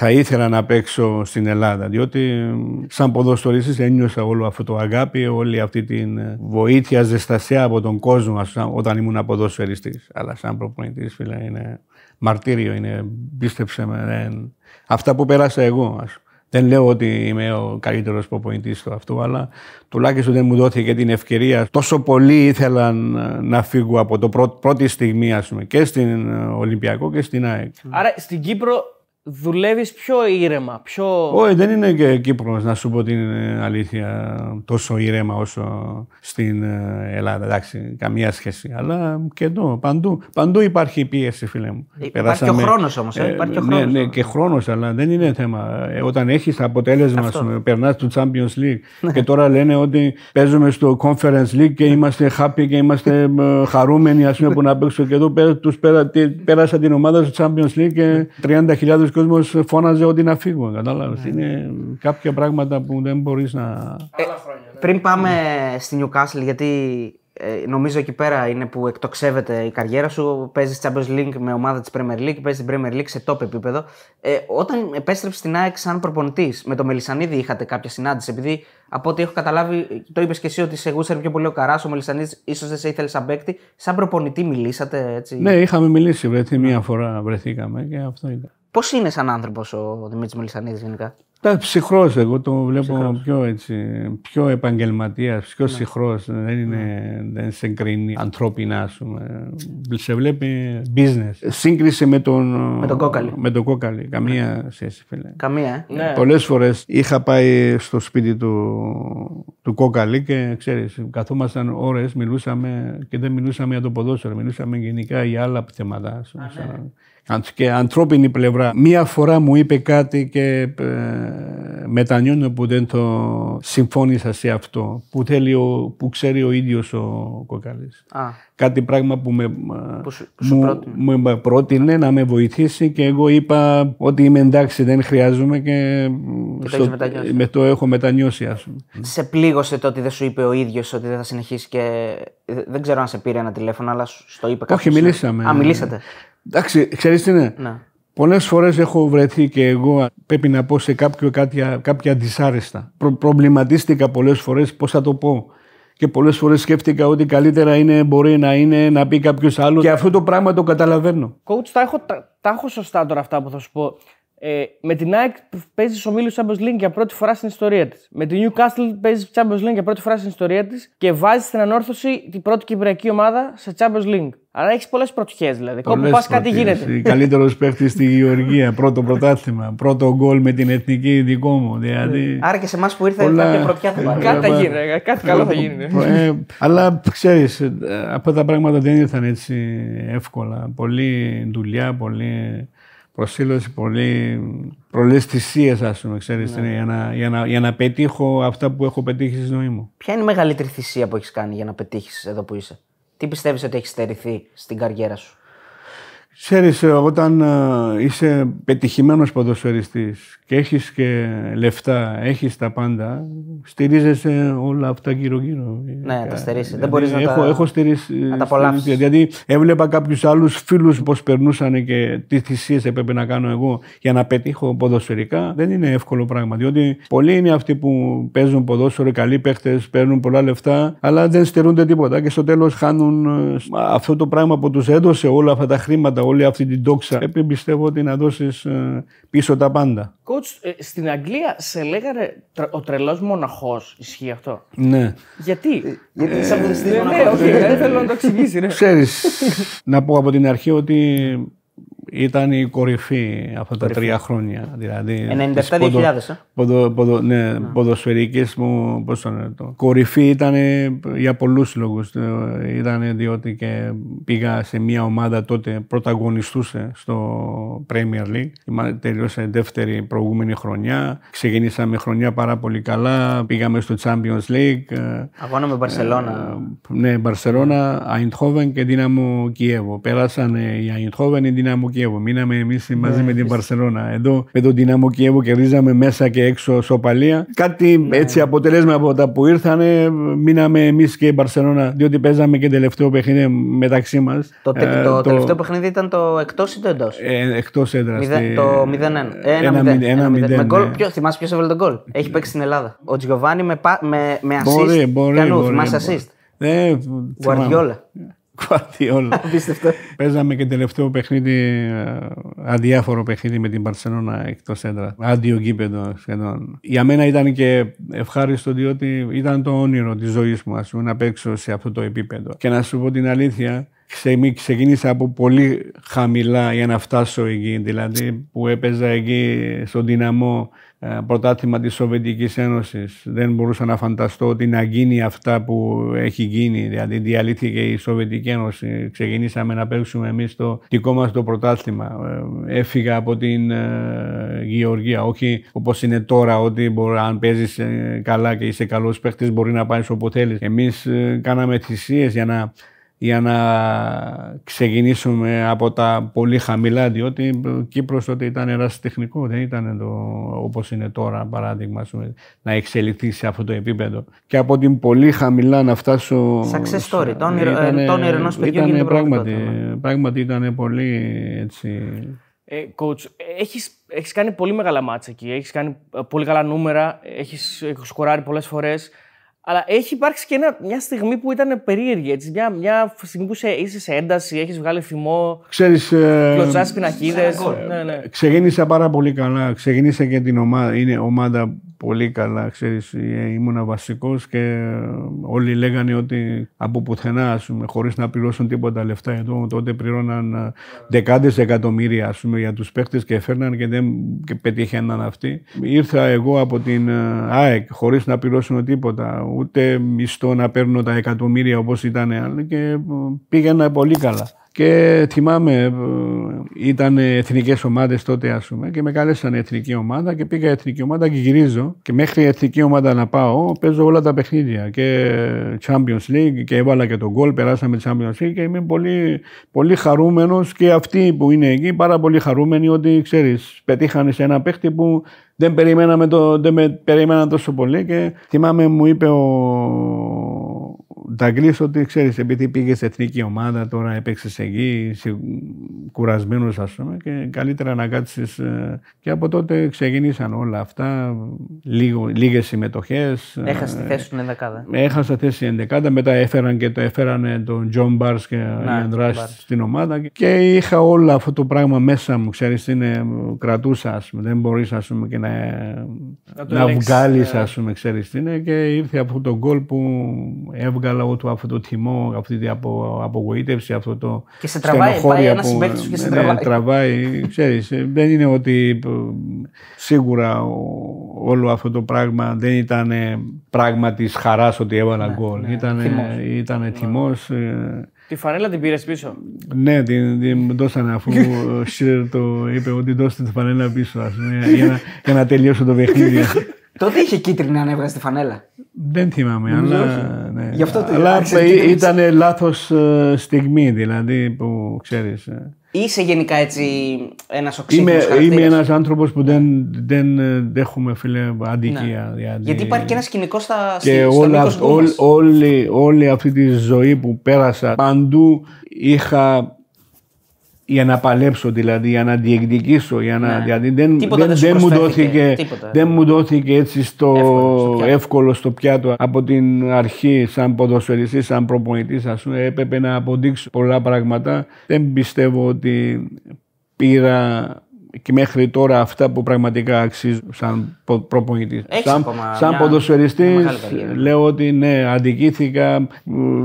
θα ήθελα να παίξω στην Ελλάδα διότι ε, σαν ποδοσφαιριστής ένιωσα όλο αυτό το αγάπη, όλη αυτή την ε, βοήθεια, ζεστασιά από τον κόσμο ας πούμε, όταν ήμουν ποδοσφαιριστής. Αλλά σαν προπονητής φίλε είναι μαρτύριο, είναι πίστεψε με. δεν- Αυτά που πέρασα εγώ ας πούμε. Δεν λέω ότι είμαι ο καλύτερος προπονητής στο αυτό, αλλά τουλάχιστον δεν μου δόθηκε την ευκαιρία. Τόσο πολύ ήθελα να- να φύγω από το πρω- πρώτη στιγμή, ας πούμε, και στην ε, Ολυμπιακό και στην ΑΕΚ. Άρα στην Κύπρο δουλεύεις πιο ήρεμα, πιο. Όχι, δεν είναι και Κύπρος, να σου πω την ε, αλήθεια, τόσο ήρεμα όσο στην ε, Ελλάδα. Εντάξει, καμία σχέση. Αλλά και εδώ, παντού, παντού υπάρχει πίεση, φίλε μου. Υπάρχει και ο χρόνος όμως, ε, υπάρχει και ο ναι, χρόνος. ναι, και χρόνος, αλλά δεν είναι θέμα. Ε, όταν έχεις αποτέλεσμα, ας πούμε, περνάς του Champions League (laughs) και τώρα λένε ότι παίζουμε στο Conference League και είμαστε happy και είμαστε ε, χαρούμενοι ας πούμε, που να παίξω και εδώ πέρα, τους πέρα, τι- πέρασα την ομάδα στο Champions League και 30.000 κόσμος φώναζε ότι να φύγω. Κατάλαβες. Είναι κάποια πράγματα που δεν μπορείς να... Πριν πάμε στη Newcastle, γιατί ε, νομίζω εκεί πέρα είναι που εκτοξεύεται η καριέρα σου. Παίζεις Champions League με ομάδα της Premier League, παίζεις την Premier League σε top επίπεδο. Ε, όταν επέστρεψες στην ΑΕΚ σαν προπονητής, με το Μελισανίδη είχατε κάποια συνάντηση, επειδή από ό,τι έχω καταλάβει, το είπες και εσύ ότι σε γούστερ πιο πολύ ο Καράς, ο Μελισανίδης ίσως δεν σε ήθελε σαν παίκτη. Σαν προπονητή μιλήσατε έτσι; Ναι, είχαμε μιλήσει, βρεθεί μία φορά βρεθήκαμε και αυτό ήταν. Πώς είναι σαν άνθρωπος ο Δημήτρης Μελισανίδης γενικά; Τα ψυχρός, εγώ το βλέπω πιο έτσι, πιο επαγγελματίας, πιο ψυχρός, δεν είναι, δεν σε κρίνει ανθρώπινα, ας πούμε. Σε βλέπει business. Σύγκριση με τον, Με τον Κόκαλη. Με τον Κόκαλη, καμία σχέση, φίλε. Καμία, ε. Ναι. Πολλές φορές είχα πάει στο σπίτι του, του Κόκαλη και ξέρεις, καθόμασταν ώρες, μιλούσαμε και δεν μιλούσαμε για το ποδόσφαιρο, μιλούσαμε γενικά για άλλα θέματα. ας πούμε, σαν- και ανθρώπινη πλευρά. Μία φορά μου είπε κάτι και ε, μετανιώνω που δεν το συμφώνησα σε αυτό, που, θέλει ο, που ξέρει ο ίδιος ο Κόκαλης. Α, Κάτι πράγμα που με, Που σου- που σου μου, πρότεινε. μου με πρότεινε να με βοηθήσει και εγώ είπα ότι είμαι εντάξει, δεν χρειάζομαι και, το έχεις μετανιώσει. με το έχω μετανιώσει. Ας πούμε. σε πλήγωσε το ότι δεν σου είπε ο ίδιος ότι δεν θα συνεχίσει και. Δεν ξέρω αν σε πήρε ένα τηλέφωνο, αλλά σου σου το είπε κάποιος. Όχι, μιλήσαμε. Α, μιλήσατε. Εντάξει, ξέρεις τι είναι; Ναι. Πολλές φορές έχω βρεθεί και εγώ πρέπει να πω σε κάποιο, κάποια, κάποια δυσάρεστα. Προ, προβληματίστηκα πολλές φορές πώς θα το πω. Και πολλές φορές σκέφτηκα ότι καλύτερα είναι, μπορεί να είναι να πει κάποιος άλλος. Και αυτό το πράγμα το καταλαβαίνω. Coach, τα έχω, τα, τα έχω σωστά τώρα αυτά που θα σου πω. Ε, με την ΑΕΚ παίζεις ομίλου Champions League για πρώτη φορά στην ιστορία της. Με την Newcastle παίζεις Champions League για πρώτη φορά στην ιστορία της και βάζεις στην ανόρθωση την πρώτη κυπριακή ομάδα σε Champions League. Άρα έχεις πολλές πρωτιέ δηλαδή. Όπου Πολλές πας κάτι πρωτείες. γίνεται. Καλύτερος παίχτης στη Γεωργία, πρώτο πρωτάθλημα, πρώτο γκολ με την εθνική δικό μου. Δηλαδή, Άρα και σε εμάς που ήρθε Πολλά- κάποια πρωτιά θα πάρει. Κάτι θα γίνει, ρε, κάτι καλό θα γίνει. ναι. Ε, αλλά ξέρεις, ε, αυτά τα πράγματα δεν ήρθαν έτσι εύκολα. Πολύ δουλειά, πολύ προσήλωση, πολύ πολλές θυσίες, ας πούμε, ξέρεις, Ναι. είναι, για, να, για, να, για να πετύχω αυτά που έχω πετύχει στη ζωή μου. Ποια είναι η μεγαλύτερη θυσία που έχεις κάνει για να πετύχεις εδώ που είσαι; Τι πιστεύεις ότι έχει στερηθεί στην καριέρα σου; Ξέρεις, ε, όταν ε, είσαι πετυχημένος ποδοσφαιριστής και έχεις και λεφτά, έχεις τα πάντα, στηρίζεσαι όλα αυτά γύρω-γύρω. Ναι, τα στερείσαι. Δεν Δηλαδή, μπορείς να έχω, τα- έχω στηρίσει, να τα απολαύσεις. στηρίσει, Δηλαδή, έβλεπα κάποιους άλλους φίλους πώς περνούσαν και τι θυσίες έπρεπε να κάνω εγώ για να πετύχω ποδοσφαιρικά. Δεν είναι εύκολο πράγμα, διότι πολλοί είναι αυτοί που παίζουν ποδόσφαιρο, καλοί παίχτες, παίρνουν πολλά λεφτά, αλλά δεν στερούνται τίποτα και στο τέλος χάνουν ε, αυτό το πράγμα που τους έδωσε όλα αυτά τα χρήματα, όλη αυτή την τόξα. Πρέπει πιστεύω ότι να δώσεις ε, πίσω τα πάντα. Coach, ε, στην Αγγλία σε λέγανε τρε- ο τρελός μοναχός. Ισχύει αυτό; Ναι. Γιατί; Γιατί είσαι βουδιστή Ναι, ναι, όχι, δεν θέλω να το εξηγήσει. Ναι. Ξέρεις, να πω από την αρχή ότι ήταν η κορυφή αυτά τα τρία χρόνια. Δηλαδή, 97-2000, της ε; ποδο, ποδο, ναι, ποδοσφαιρικής μου, πώς το λένε το. Κορυφή ήταν για πολλούς λόγους. Ήταν διότι και πήγα σε μια ομάδα τότε πρωταγωνιστούσε στο Premier League. Είμα- Τελείωσε δεύτερη προηγούμενη χρονιά. Ξεκινήσαμε χρονιά πάρα πολύ καλά. Πήγαμε στο Champions League. ε, Αγώνα με Μπαρσελόνα. ναι, Μπαρσελόνα, Αϊντχόβεν και Δύναμο Κιέβο. Πέρασαν ε, η Αϊντχόβεν ή η Δύναμο Κιέβο. Μείναμε εμείς μαζί με την Μπαρσελόνα. Εδώ με τον Δύναμο Κιέβο κερδίζαμε μέσα και έξω σοπαλία. Κάτι έτσι αποτελέσμα από τα που ήρθαν, μείναμε εμείς και η Μπαρσελόνα, διότι παίζαμε και τελευταίο παιχνίδι μεταξύ μας. Το, τε- το τελευταίο παιχνίδι ήταν το εκτός ή το εντός; Ε, Εκτός έδρας. Το 0-1. Ένα μηδέν, ένα μηδέν, Με γκολ, ναι. ποιο, θυμάσαι ποιος έβαλε τον γκολ; Έχει παίξει στην Ελλάδα. Ο Τζιοβάνι με, πα- με, με assist. Μπορεί, μπορεί. Κανού, μπορεί, θυμάσαι μπορεί. assist; Ε, Γουαρδιόλα. Guardiola. Απίστευτο. Παίζαμε και τελευταίο παιχνίδι, ε, αδιάφορο παιχνίδι με την Παρσελόνα εκτός έδρας. Άντιο γήπεδο σχεδόν. Για μένα ήταν και ευχάριστο διότι ήταν το όνειρο της ζωής μου, ας πούμε, να παίξω σε αυτό το επίπεδο. Και να σου πω την αλήθεια, ξε- ξεκίνησα από πολύ χαμηλά για να φτάσω εκεί. Δηλαδή που έπαιζα εκεί στον δυναμό ε, πρωτάθλημα της Σοβιετικής Ένωσης. Δεν μπορούσα να φανταστώ ότι να γίνει αυτά που έχει γίνει. Δηλαδή διαλύθηκε η Σοβιετική Ένωση. Ξεκινήσαμε να παίξουμε εμείς το δικό μας το πρωτάθλημα. Ε, Έφυγα από την ε, Γεωργία. Όχι όπως είναι τώρα ότι μπορεί, αν παίζεις ε, καλά και είσαι καλός παίχτης μπορεί να πάει όπου θέλεις. Εμείς ε, κάναμε θυσίες για να για να ξεκινήσουμε από τα πολύ χαμηλά, διότι Κύπρος τότε ήταν ερασιτεχνικό, δεν ήταν το, όπως είναι τώρα παράδειγμα να εξελιχθεί σε αυτό το επίπεδο. Και από την πολύ χαμηλά να φτάσω... Success story, το όνειρο, ήτανε, το όνειρο ενός παιδιού γίνεται πράγματι, πράγματι ήταν πολύ έτσι... Ε, coach, έχεις, έχεις κάνει πολύ μεγάλα μάτσα εκεί, έχεις κάνει ε, πολύ καλά νούμερα, έχεις, έχεις σκοράρει πολλές φορές. Αλλά έχει υπάρξει και ένα, μια στιγμή που ήταν περίεργη. Έτσι. Μια, μια στιγμή που σε, είσαι σε ένταση, έχεις βγάλει θυμό. Ξέρεις, ε, κλωτσάς πινακίδες. Ναι, ναι. Ξεκίνησα πάρα πολύ καλά. Ξεκίνησα και την ομάδα. Είναι ομάδα πολύ καλά. Ξέρεις, ε, ήμουνα βασικός και όλοι λέγανε ότι από πουθενά, ας πούμε, χωρίς να πληρώσουν τίποτα λεφτά εδώ, τότε πληρώναν ε, δεκάδες εκατομμύρια ας πούμε, για τους παίχτες και φέρναν και δεν και πετύχαιναν αυτοί. Ήρθα εγώ από την ε, ΑΕΚ χωρίς να πληρώσουν τίποτα, ούτε μισθό να παίρνω τα εκατομμύρια όπως ήταν και πήγαινα πολύ καλά. Και θυμάμαι, ε, ήταν εθνικές ομάδες τότε, ας πούμε, και με κάλεσαν εθνική ομάδα και πήγα εθνική ομάδα και γυρίζω. Και μέχρι εθνική ομάδα να πάω, παίζω όλα τα παιχνίδια. Και Champions League και έβαλα και τον γκολ, περάσαμε Champions League και είμαι πολύ, πολύ χαρούμενος και αυτοί που είναι εκεί πάρα πολύ χαρούμενοι ότι ξέρεις, πετύχανε σε ένα παίχτη που δεν περιμέναμε το, δεν με περίμεναν τόσο πολύ. Και θυμάμαι, μου είπε ο Νταλγκλίς ότι ξέρεις, επειδή πήγες σε εθνική ομάδα, τώρα έπαιξες εκεί, κουρασμένος ας πούμε, και καλύτερα να κάτσεις. Ε, και από τότε ξεκινήσαν όλα αυτά. Λίγες συμμετοχές. Έχασε τη θέση στην ενδεκάδα. Έχασα θέση στην ενδεκάδα. Μετά έφεραν και το έφεραν τον Τζον Μπαρνς και Ίαν στην ομάδα. Και είχα όλο αυτό το πράγμα μέσα μου. Ξέρεις, το κρατούσα, ας πούμε. Δεν μπορείς και να, να, να βγάλεις, ας πούμε, ξέρεις τι είναι. Και ήρθε αυτό το γκολ που έβγαλα λόγω του αυτό το τιμό, αυτή την απο, απογοήτευση, αυτό το Και σε τραβάει, πάει ένας συμπέκτη σου και σε τραβάει. Ναι, τραβάει, ξέρεις, δεν είναι ότι σίγουρα όλο αυτό το πράγμα δεν ήταν πράγμα της χαράς ότι έβαλα ναι, γκολ. Ναι, ήταν, ήταν τιμός. Ε, Τη φανέλα την πήρες πίσω; Ναι, την, την δώσανε αφού ο (laughs) Σίρ το είπε ότι δώστε τη φανέλα πίσω ας, για, να, για να τελειώσω το παιχνίδι. (laughs) Τότε είχε κίτρινη αν έβγαζε τη φανέλα. Δεν θυμάμαι, αλλά. Ναι. Γι αυτό το αλλά ήταν λάθος ε, στιγμή, δηλαδή που ξέρεις. Ε. Είσαι γενικά έτσι ένας οξύμορο. Είμαι, είμαι ένας άνθρωπος που δεν, δεν ε, δέχομαι φίλε αντικεία. Ναι. Δηλαδή... Γιατί υπάρχει και ένας σκηνικός στα Και όλα, όλη, όλη αυτή τη ζωή που πέρασα παντού είχα για να παλέψω δηλαδή, για να διεκδικήσω. Για να, ναι. δηλαδή δεν, δεν, δεν, μου δόθηκε, δεν μου δόθηκε έτσι στο εύκολο, στο εύκολο στο πιάτο από την αρχή σαν ποδοσφαιριστής, σαν προπονητής ας πούμε, έπρεπε να αποδείξω πολλά πράγματα. Δεν πιστεύω ότι πήρα και μέχρι τώρα αυτά που πραγματικά αξίζουν σαν προπονητής. Σαν, σαν ποδοσφαιριστής, λέω ότι ναι, αντικήθηκα,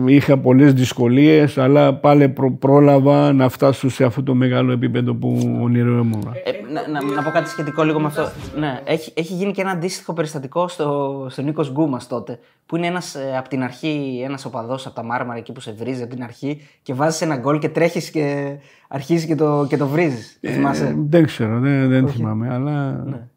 είχα πολλές δυσκολίες, αλλά πάλι πρόλαβα να φτάσω σε αυτό το μεγάλο επίπεδο που ονειρεύομαι. Ε, να, να, να, πω κάτι σχετικό λίγο με αυτό. Ναι, έχει, έχει γίνει και ένα αντίστοιχο περιστατικό στο, στο Νίκος Γκούμας τότε. Που είναι ένας ε, από την αρχή, ένας οπαδός από τα μάρμαρα εκεί που σε βρίζει από την αρχή και βάζεις ένα γκολ και τρέχεις και αρχίζεις και το, και το βρίζεις. Ε, δεν ξέρω, δεν, δεν θυμάμαι, αλλά. Ναι.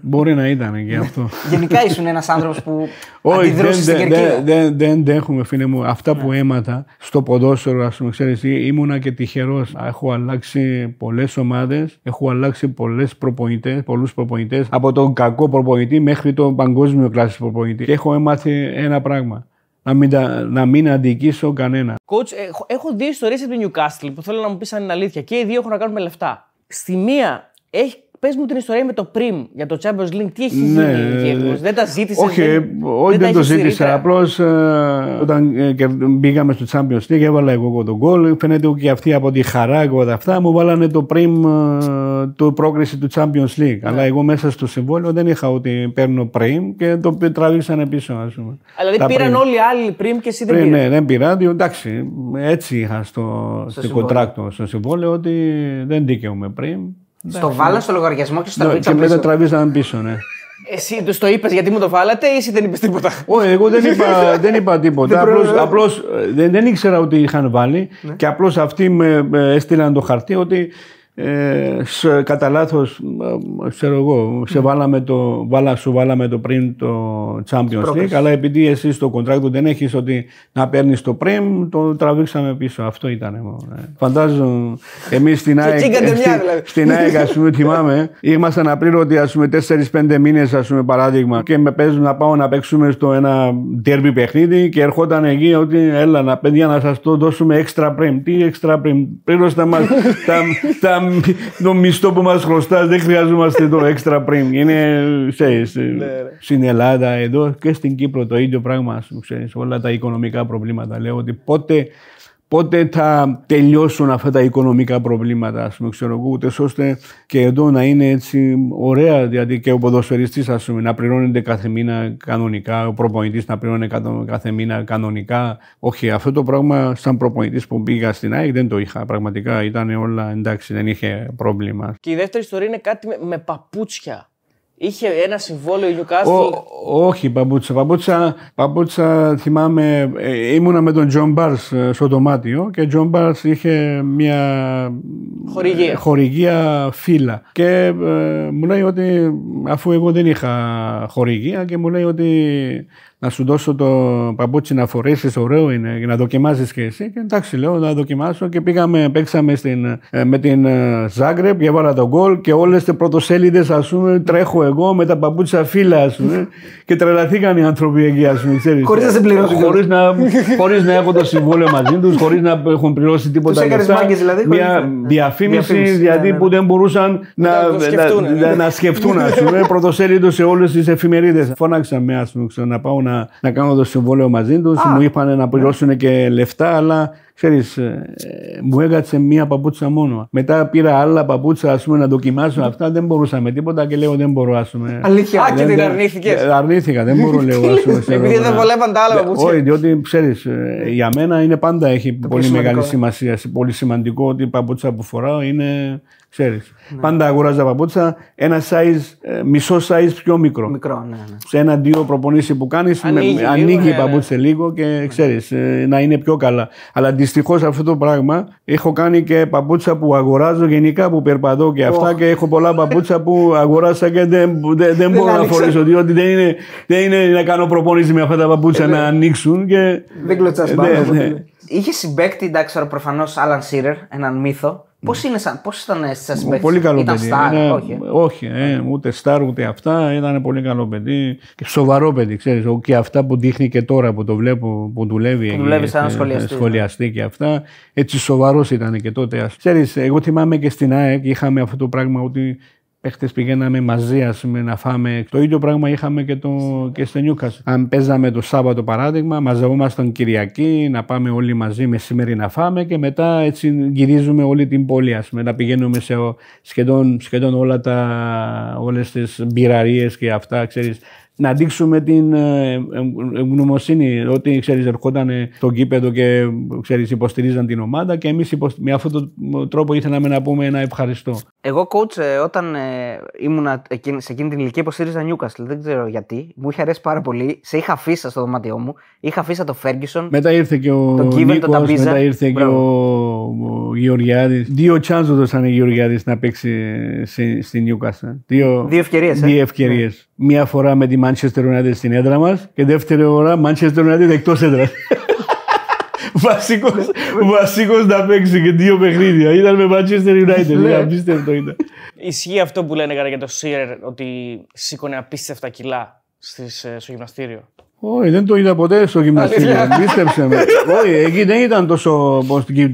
Μπορεί να ήταν και αυτό. Γενικά ήσουν ένας άνθρωπος που (laughs) αντιδρούσε στην κερκίδα. Δεν, δεν, δεν έχουμε φίλε μου. Αυτά που ναι. έμαθα στο ποδόσφαιρο, ας πούμε, ξέρεις, ήμουνα και τυχερός. Έχω αλλάξει πολλές ομάδες, έχω αλλάξει πολλές προπονητές, πολλούς προπονητές. Από τον κακό προπονητή μέχρι τον παγκόσμιο κλάση προπονητή. Και έχω έμαθει ένα πράγμα. Να μην, να μην αντικήσω κανένα. Coach, έχω, έχω δύο ιστορίες από την Newcastle που θέλω να μου πεις αν είναι αλήθεια. Και οι δύο έχουν να κάνουν με λεφτά. Στη μία έχει Πες μου την ιστορία με το Prim για το Champions League. Τι έχει ναι, γίνει, δεν τα ζήτησες. Όχι, δεν, όχι δεν, το ζήτησα. Απλώς ε, όταν ε, μπήκαμε στο Champions League, έβαλα εγώ τον γκολ. Φαίνεται ότι και αυτοί από τη χαρά και όλα αυτά μου βάλανε το Prim ε, το πρόκριση του Champions League. Ναι. Αλλά εγώ μέσα στο συμβόλαιο δεν είχα ότι παίρνω Prim και το τραβήξανε πίσω, ας πούμε. Δηλαδή πήραν όλοι οι άλλοι Prim και εσύ δεν πήρες. Ναι, δεν πήρα. Εντάξει, έτσι είχα στο, στο, κοντράκτο, στο συμβόλαιο ότι δεν δίκαιομαι Prim. Στο βάλα στο λογαριασμό και στο ναι, τραβήξα. Και μετά τραβήξαν πίσω, ναι. Εσύ τους το είπες γιατί μου το βάλατε ή εσύ δεν είπες τίποτα; Όχι, εγώ δεν είπα, (laughs) δεν είπα τίποτα. Απλώ δεν, δεν ήξερα ότι είχαν βάλει ναι. και απλώς αυτοί με έστειλαν το χαρτί ότι ε, σε, κατά λάθος, ξέρω εγώ, σε βάλαμε το, βάλα, σου βάλαμε το πριν το Champions League, αλλά επειδή εσύ στο κοντράκτο δεν έχεις ότι να παίρνεις το πριν, το τραβήξαμε πίσω. Αυτό ήταν. Ε. Φαντάζομαι, εμείς στην ΑΕΚ, δηλαδή. στην ΑΕΚ, ας πούμε, θυμάμαι, ήμασταν απλήρωτοι, ας πούμε, 4-5 μήνες, ας πούμε, παράδειγμα, και με παίζουν να πάω να παίξουμε στο ένα derby παιχνίδι και ερχόταν εκεί ότι έλα να παιδιά να σας το δώσουμε extra πριν. Τι extra πριν, πλήρωστε μας τα, τα το μισθό που μας χρωστάς δεν χρειαζόμαστε το έξτρα πριν. Είναι, ξέρεις, ναι, ναι. στην Ελλάδα, εδώ και στην Κύπρο το ίδιο πράγμα, ξέρεις, όλα τα οικονομικά προβλήματα. Λέω ότι πότε πότε θα τελειώσουν αυτά τα οικονομικά προβλήματα, ας πούμε, ξέρω εγώ, ούτε ώστε και εδώ να είναι έτσι ωραία, δηλαδή και ο ποδοσφαιριστής, ας πούμε, να πληρώνεται κάθε μήνα κανονικά, ο προπονητής να πληρώνει κάθε μήνα κανονικά. Όχι, αυτό το πράγμα, σαν προπονητής που πήγα στην ΑΕΚ, δεν το είχα. Πραγματικά ήταν όλα εντάξει, δεν είχε πρόβλημα. Και η δεύτερη ιστορία είναι κάτι με, με παπούτσια. Είχε ένα συμβόλαιο η Newcastle; όχι, παπούτσια. Παπούτσια, παπούτσια θυμάμαι, ε, ήμουνα με τον Τζον Μπαρνς ε, στο δωμάτιο και ο Τζον Μπαρνς είχε μια χορηγία, ε, χορηγία φύλλα. Και μου λέει ότι αφού εγώ δεν είχα χορηγία και μου λέει ότι να σου δώσω το παπούτσι να φορέσεις, ωραίο είναι, για να δοκιμάσει και εσύ. Και εντάξει, λέω να δοκιμάσω και πήγαμε, παίξαμε στην, ε, με την Ζάγκρεπ και έβαλα τον γκολ και όλες τις πρωτοσέλιδες, ας πούμε, τρέχω εγώ με τα παπούτσια φύλλα, ας πούμε. και τρελαθήκαν οι άνθρωποι εκεί, ας πούμε. Χωρίς να σε πληρώσουν. Χωρίς να, χωρίς να έχω το συμβόλαιο μαζί τους, χωρίς να έχουν πληρώσει τίποτα. Τους έκανες δηλαδή. Μια διαφήμιση, γιατί ναι, ναι. που δεν μπορούσαν να, να, να σκεφτούν, ας πούμε, (laughs) πρωτοσέλιδο σε όλες τις εφημερίδες. Φώναξα με, ας πούμε, να πάω να, να κάνω το συμβόλαιο μαζί τους. Μου είπαν να πληρώσουν και λεφτά, αλλά ξέρεις, ε, μου έκατσε μία παπούτσα μόνο. Μετά πήρα άλλα παπούτσα ας πούμε, να δοκιμάσω αυτά, δεν μπορούσα με τίποτα και λέω δεν μπορώ. Ας πούμε. Αλήθεια, Α, και την αρνήθηκες; Αρνήθηκα, δεν μπορώ λέω. Ας πούμε, (laughs) Επειδή δεν βολεύαν τα άλλα παπούτσια. Όχι, διότι ξέρεις, ε, για μένα είναι πάντα έχει πολύ μεγάλη σημασία. Πολύ σημαντικό ότι η παπούτσα που φοράω είναι Ξέρεις. Ναι. Πάντα αγοράζα παπούτσα ένα size, ε, μισό size πιο μικρό. Μικρό, ναι, ναι. Σε ένα-δύο προπονήσεις που κάνεις, ανοίγει, ανοίγει η ναι, παπούτσα ναι. λίγο και ξέρεις ε, να είναι πιο καλά. Αλλά δυστυχώς αυτό το πράγμα έχω κάνει και παπούτσα που αγοράζω γενικά που περπατώ και αυτά oh. και έχω πολλά παπούτσα που αγοράσα και δεν, δεν, δεν μπορώ να φορέσω διότι δεν είναι, δεν είναι να κάνω προπονήσει με αυτά τα παπούτσα ε, να ανοίξουν. Και... Δεν κλωτσάς πάνω. Είχε συμπέκτη, εντάξει, προφανώς Άλαν Σίρερ, έναν μύθο. Πώς πώς ήταν σαν συμπαίκτη, Πολύ καλό ήταν παιδί. Star, είναι, όχι; όχι ε, ούτε στάρ ούτε αυτά. Ήταν πολύ καλό παιδί. Και σοβαρό παιδί, ξέρεις. Και αυτά που δείχνει και τώρα που το βλέπω που δουλεύει. Που δουλεύεις σαν σχολιαστής. Σχολιαστή και αυτά. Έτσι σοβαρός ήταν και τότε. Ξέρεις, εγώ θυμάμαι και στην ΑΕΚ είχαμε αυτό το πράγμα ότι Έχτε πηγαίναμε μαζί ας πούμε, να φάμε. Το ίδιο πράγμα είχαμε και, το, και στο Νιούκας. Αν παίζαμε το Σάββατο παράδειγμα, μαζευόμασταν Κυριακή να πάμε όλοι μαζί μεσημέρι να φάμε και μετά έτσι γυρίζουμε όλη την πόλη. Ας πούμε, να πηγαίνουμε σε σχεδόν, σχεδόν όλα τα, όλες τις μπειραρίες και αυτά, ξέρεις, να δείξουμε την ε, ε, ευγνωμοσύνη ότι ξέρεις, ερχόταν στο κήπεδο και ξέρεις, υποστηρίζαν την ομάδα και εμείς με αυτόν τον τρόπο ήθελαμε να πούμε ένα ευχαριστώ. Εγώ coach ε, όταν ήμουν σε εκείνη την ηλικία υποστήριζα Newcastle, δεν ξέρω γιατί, μου είχε αρέσει πάρα πολύ, σε είχα αφήσει στο δωμάτιό μου, είχα αφήσει το Ferguson, μετά ήρθε και ο τον Νίκος, μετά ήρθε και ο, ο Γεωργιάδης. Δύο τσάνς έδωσαν ο Γεωργιάδης να παίξει στη, Newcastle. Δύο, δύο ευκαιρίες. Δύο ευκαιρίες. Ναι. Μία φορά με τη Manchester United στην έδρα μας και δεύτερη ώρα Manchester United εκτός έδρας. (laughs) Βασικό να παίξει και δύο παιχνίδια. Ήταν με Manchester United. Ναι. Απίστευτο ήταν. Ισχύει αυτό που λένε για το Σίρερ ότι σήκωνε απίστευτα κιλά ε, στο γυμναστήριο; Όχι, δεν το είδα ποτέ στο γυμναστήριο. Πίστεψε με. Όχι, εκεί δεν ήταν τόσο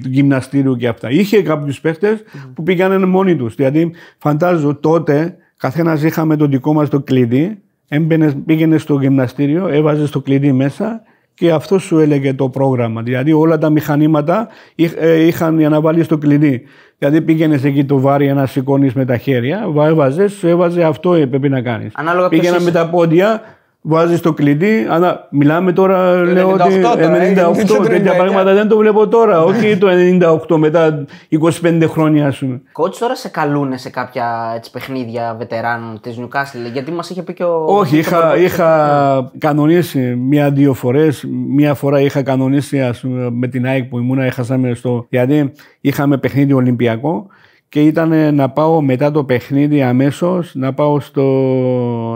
γυμναστήριο και αυτά. Είχε κάποιους παίχτες που πήγαν μόνοι τους. Δηλαδή, φαντάζομαι τότε καθένας είχαμε το δικό μας το κλειδί Έμπαινες, πήγαινες στο γυμναστήριο, έβαζες το κλειδί μέσα και αυτό σου έλεγε το πρόγραμμα. Δηλαδή όλα τα μηχανήματα ε, είχαν για να βάλεις το κλειδί. Δηλαδή πήγαινες εκεί το βάρη να σηκώνεις με τα χέρια, έβαζες, έβαζε αυτό έπρεπε να κάνεις. Πήγαινα με τα πόδια, Βάζεις το κλειδί, αλλά μιλάμε τώρα, το λέω 98, ότι 98, τέτοια πράγματα δεν το βλέπω τώρα. όχι το 98 μετά 25 χρόνια, ας πούμε. Κότσι τώρα σε καλούνε σε κάποια έτσι, παιχνίδια βετεράνων της Newcastle, γιατί μας είχε πει και ο. Όχι, είχα, είχα κανονίσει μία-δύο φορές. Μία φορά είχα κανονίσει ας πούμε, με την ΑΕΚ που ήμουνα, έχασαμε στο. Γιατί είχαμε παιχνίδι Ολυμπιακό και ήταν να πάω μετά το παιχνίδι αμέσως να πάω στο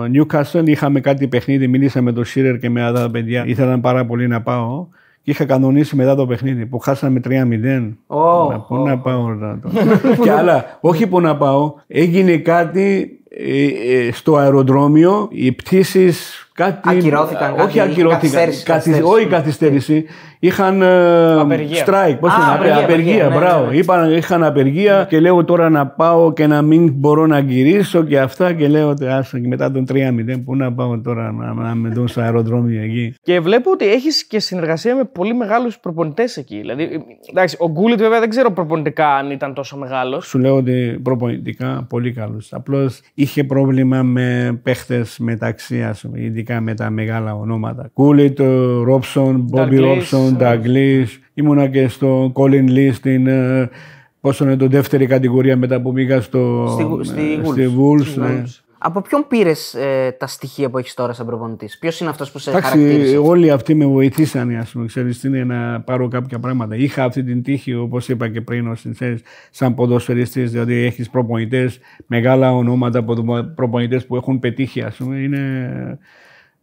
Newcastle. Είχαμε κάτι παιχνίδι, μίλησα με τον Σίρερ και με άλλα παιδιά. Ήθελαν πάρα πολύ να πάω. Και είχα κανονίσει μετά το παιχνίδι που χάσαμε 3-0. Ω, Να- Πού να πάω τώρα. (laughs) και άλλα, όχι που να πάω, έγινε κάτι ε, ε, στο αεροδρόμιο, οι πτήσεις κάτι. Ακυρώθηκαν, κάτι, όχι είχε ακυρώθηκαν. καθυστέρησης, καθυ- καθυστέρησης. όχι καθυστέρηση. Είχαν ε, Απεργία. strike. Πώς Α, το λένε, απεργία, απεργία, απεργία, ναι, μπράβο. ναι, ναι. Είπαν, είχαν απεργία και λέω τώρα να πάω και να μην μπορώ να γυρίσω και αυτά. Και λέω ότι άσο και μετά τον 3-0, πού να πάω τώρα να, να με δουν στο αεροδρόμιο εκεί. Και βλέπω ότι έχεις και συνεργασία με πολύ μεγάλους προπονητές εκεί. Δηλαδή, εντάξει, ο Γκούλιτ βέβαια δεν ξέρω προπονητικά αν ήταν τόσο μεγάλος. Σου λέω ότι προπονητικά πολύ καλούς. Απλώς είχε πρόβλημα με παίχτες μεταξύ, ας πούμε, ειδικά με τα μεγάλα ονόματα. Κούλιτ, Ρόψον, Μπόμπι Douglas, Ρόψον, Νταγκλής. Ήμουνα και στο Colin Lee στην, ε, πόσο είναι το δεύτερη κατηγορία μετά που πήγα στο, Στη Γου- ε, στη Wolves. στη Wolves, ναι. Από ποιον πήρες τα στοιχεία που έχεις τώρα σαν προπονητής, Ποιος είναι αυτός που σε Εντάξει, χαρακτήρισε; όλοι αυτοί με βοηθήσαν, ας πούμε, ξέρεις, τι είναι να πάρω κάποια πράγματα. Είχα αυτή την τύχη, όπως είπα και πριν, ως, ξέρεις, σαν ποδοσφαιριστής, δηλαδή έχεις προπονητές, μεγάλα ονόματα ποδο- προπονητές που έχουν πετύχει, ας πούμε, είναι...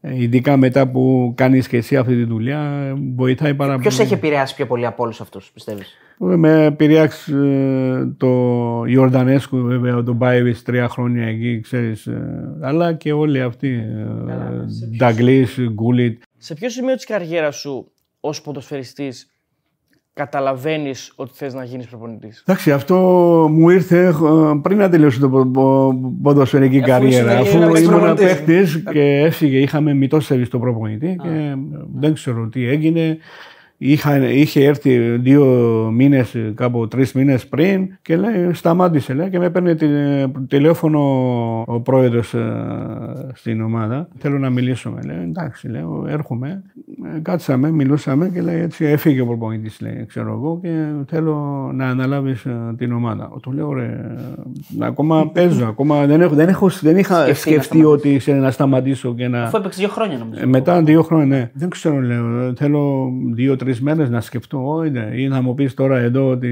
ε, Ειδικά μετά που κάνεις και εσύ αυτή τη δουλειά, βοηθάει πάρα πολύ. Ποιο έχει επηρεάσει πιο πολύ από όλους αυτούς, πιστεύεις; Με επηρεάξει ε, το Ιορδανέσκου, βέβαια, τον Μπάιβιτ τρία χρόνια εκεί, ξέρεις. ε, αλλά και όλοι αυτοί. ε, Νταγκλής, Γκούλιτ. Σε ποιο σημείο της καριέρας σου ως ποδοσφαιριστής καταλαβαίνεις ότι θες να γίνεις προπονητής. Εντάξει, αυτό μου ήρθε ε, πριν να τελειώσει το πο- πο- ποδοσφαιρική καριέρα. ήσουν- Αφού ήσουν ήμουν προπονητής. παίχτη και έφυγε, είχαμε μητός σερβις στο προπονητή και ε, δεν ξέρω τι έγινε. Είχα, είχε έρθει δύο μήνες, κάπου τρεις μήνες πριν και λέει, σταμάτησε λέει, και με παίρνει τη, τηλέφωνο ο πρόεδρος στην ομάδα. Θέλω να μιλήσουμε. Λέει, εντάξει, λέω, έρχομαι. Ε, Κάτσαμε, μιλούσαμε και λέει έτσι έφυγε ο προπονητής, λέει, ξέρω εγώ και θέλω να αναλάβεις ε, την ομάδα. Του λέω ρε, ε, ακόμα παίζω, ακόμα δεν, έχω, δεν, έχω, δεν είχα Σκεφτεί να σκεφτεί σταματήσεις. ότι ξέρω, να σταματήσω και να... Αφού έπαιξε δύο χρόνια νομίζω. Ε, Μετά δύο χρόνια, ναι. Δεν ξέρω, λέω. Θέλω δύο-τρει μέρες να σκεφτώ. Όχι, ναι. Ή να μου πεις τώρα εδώ ότι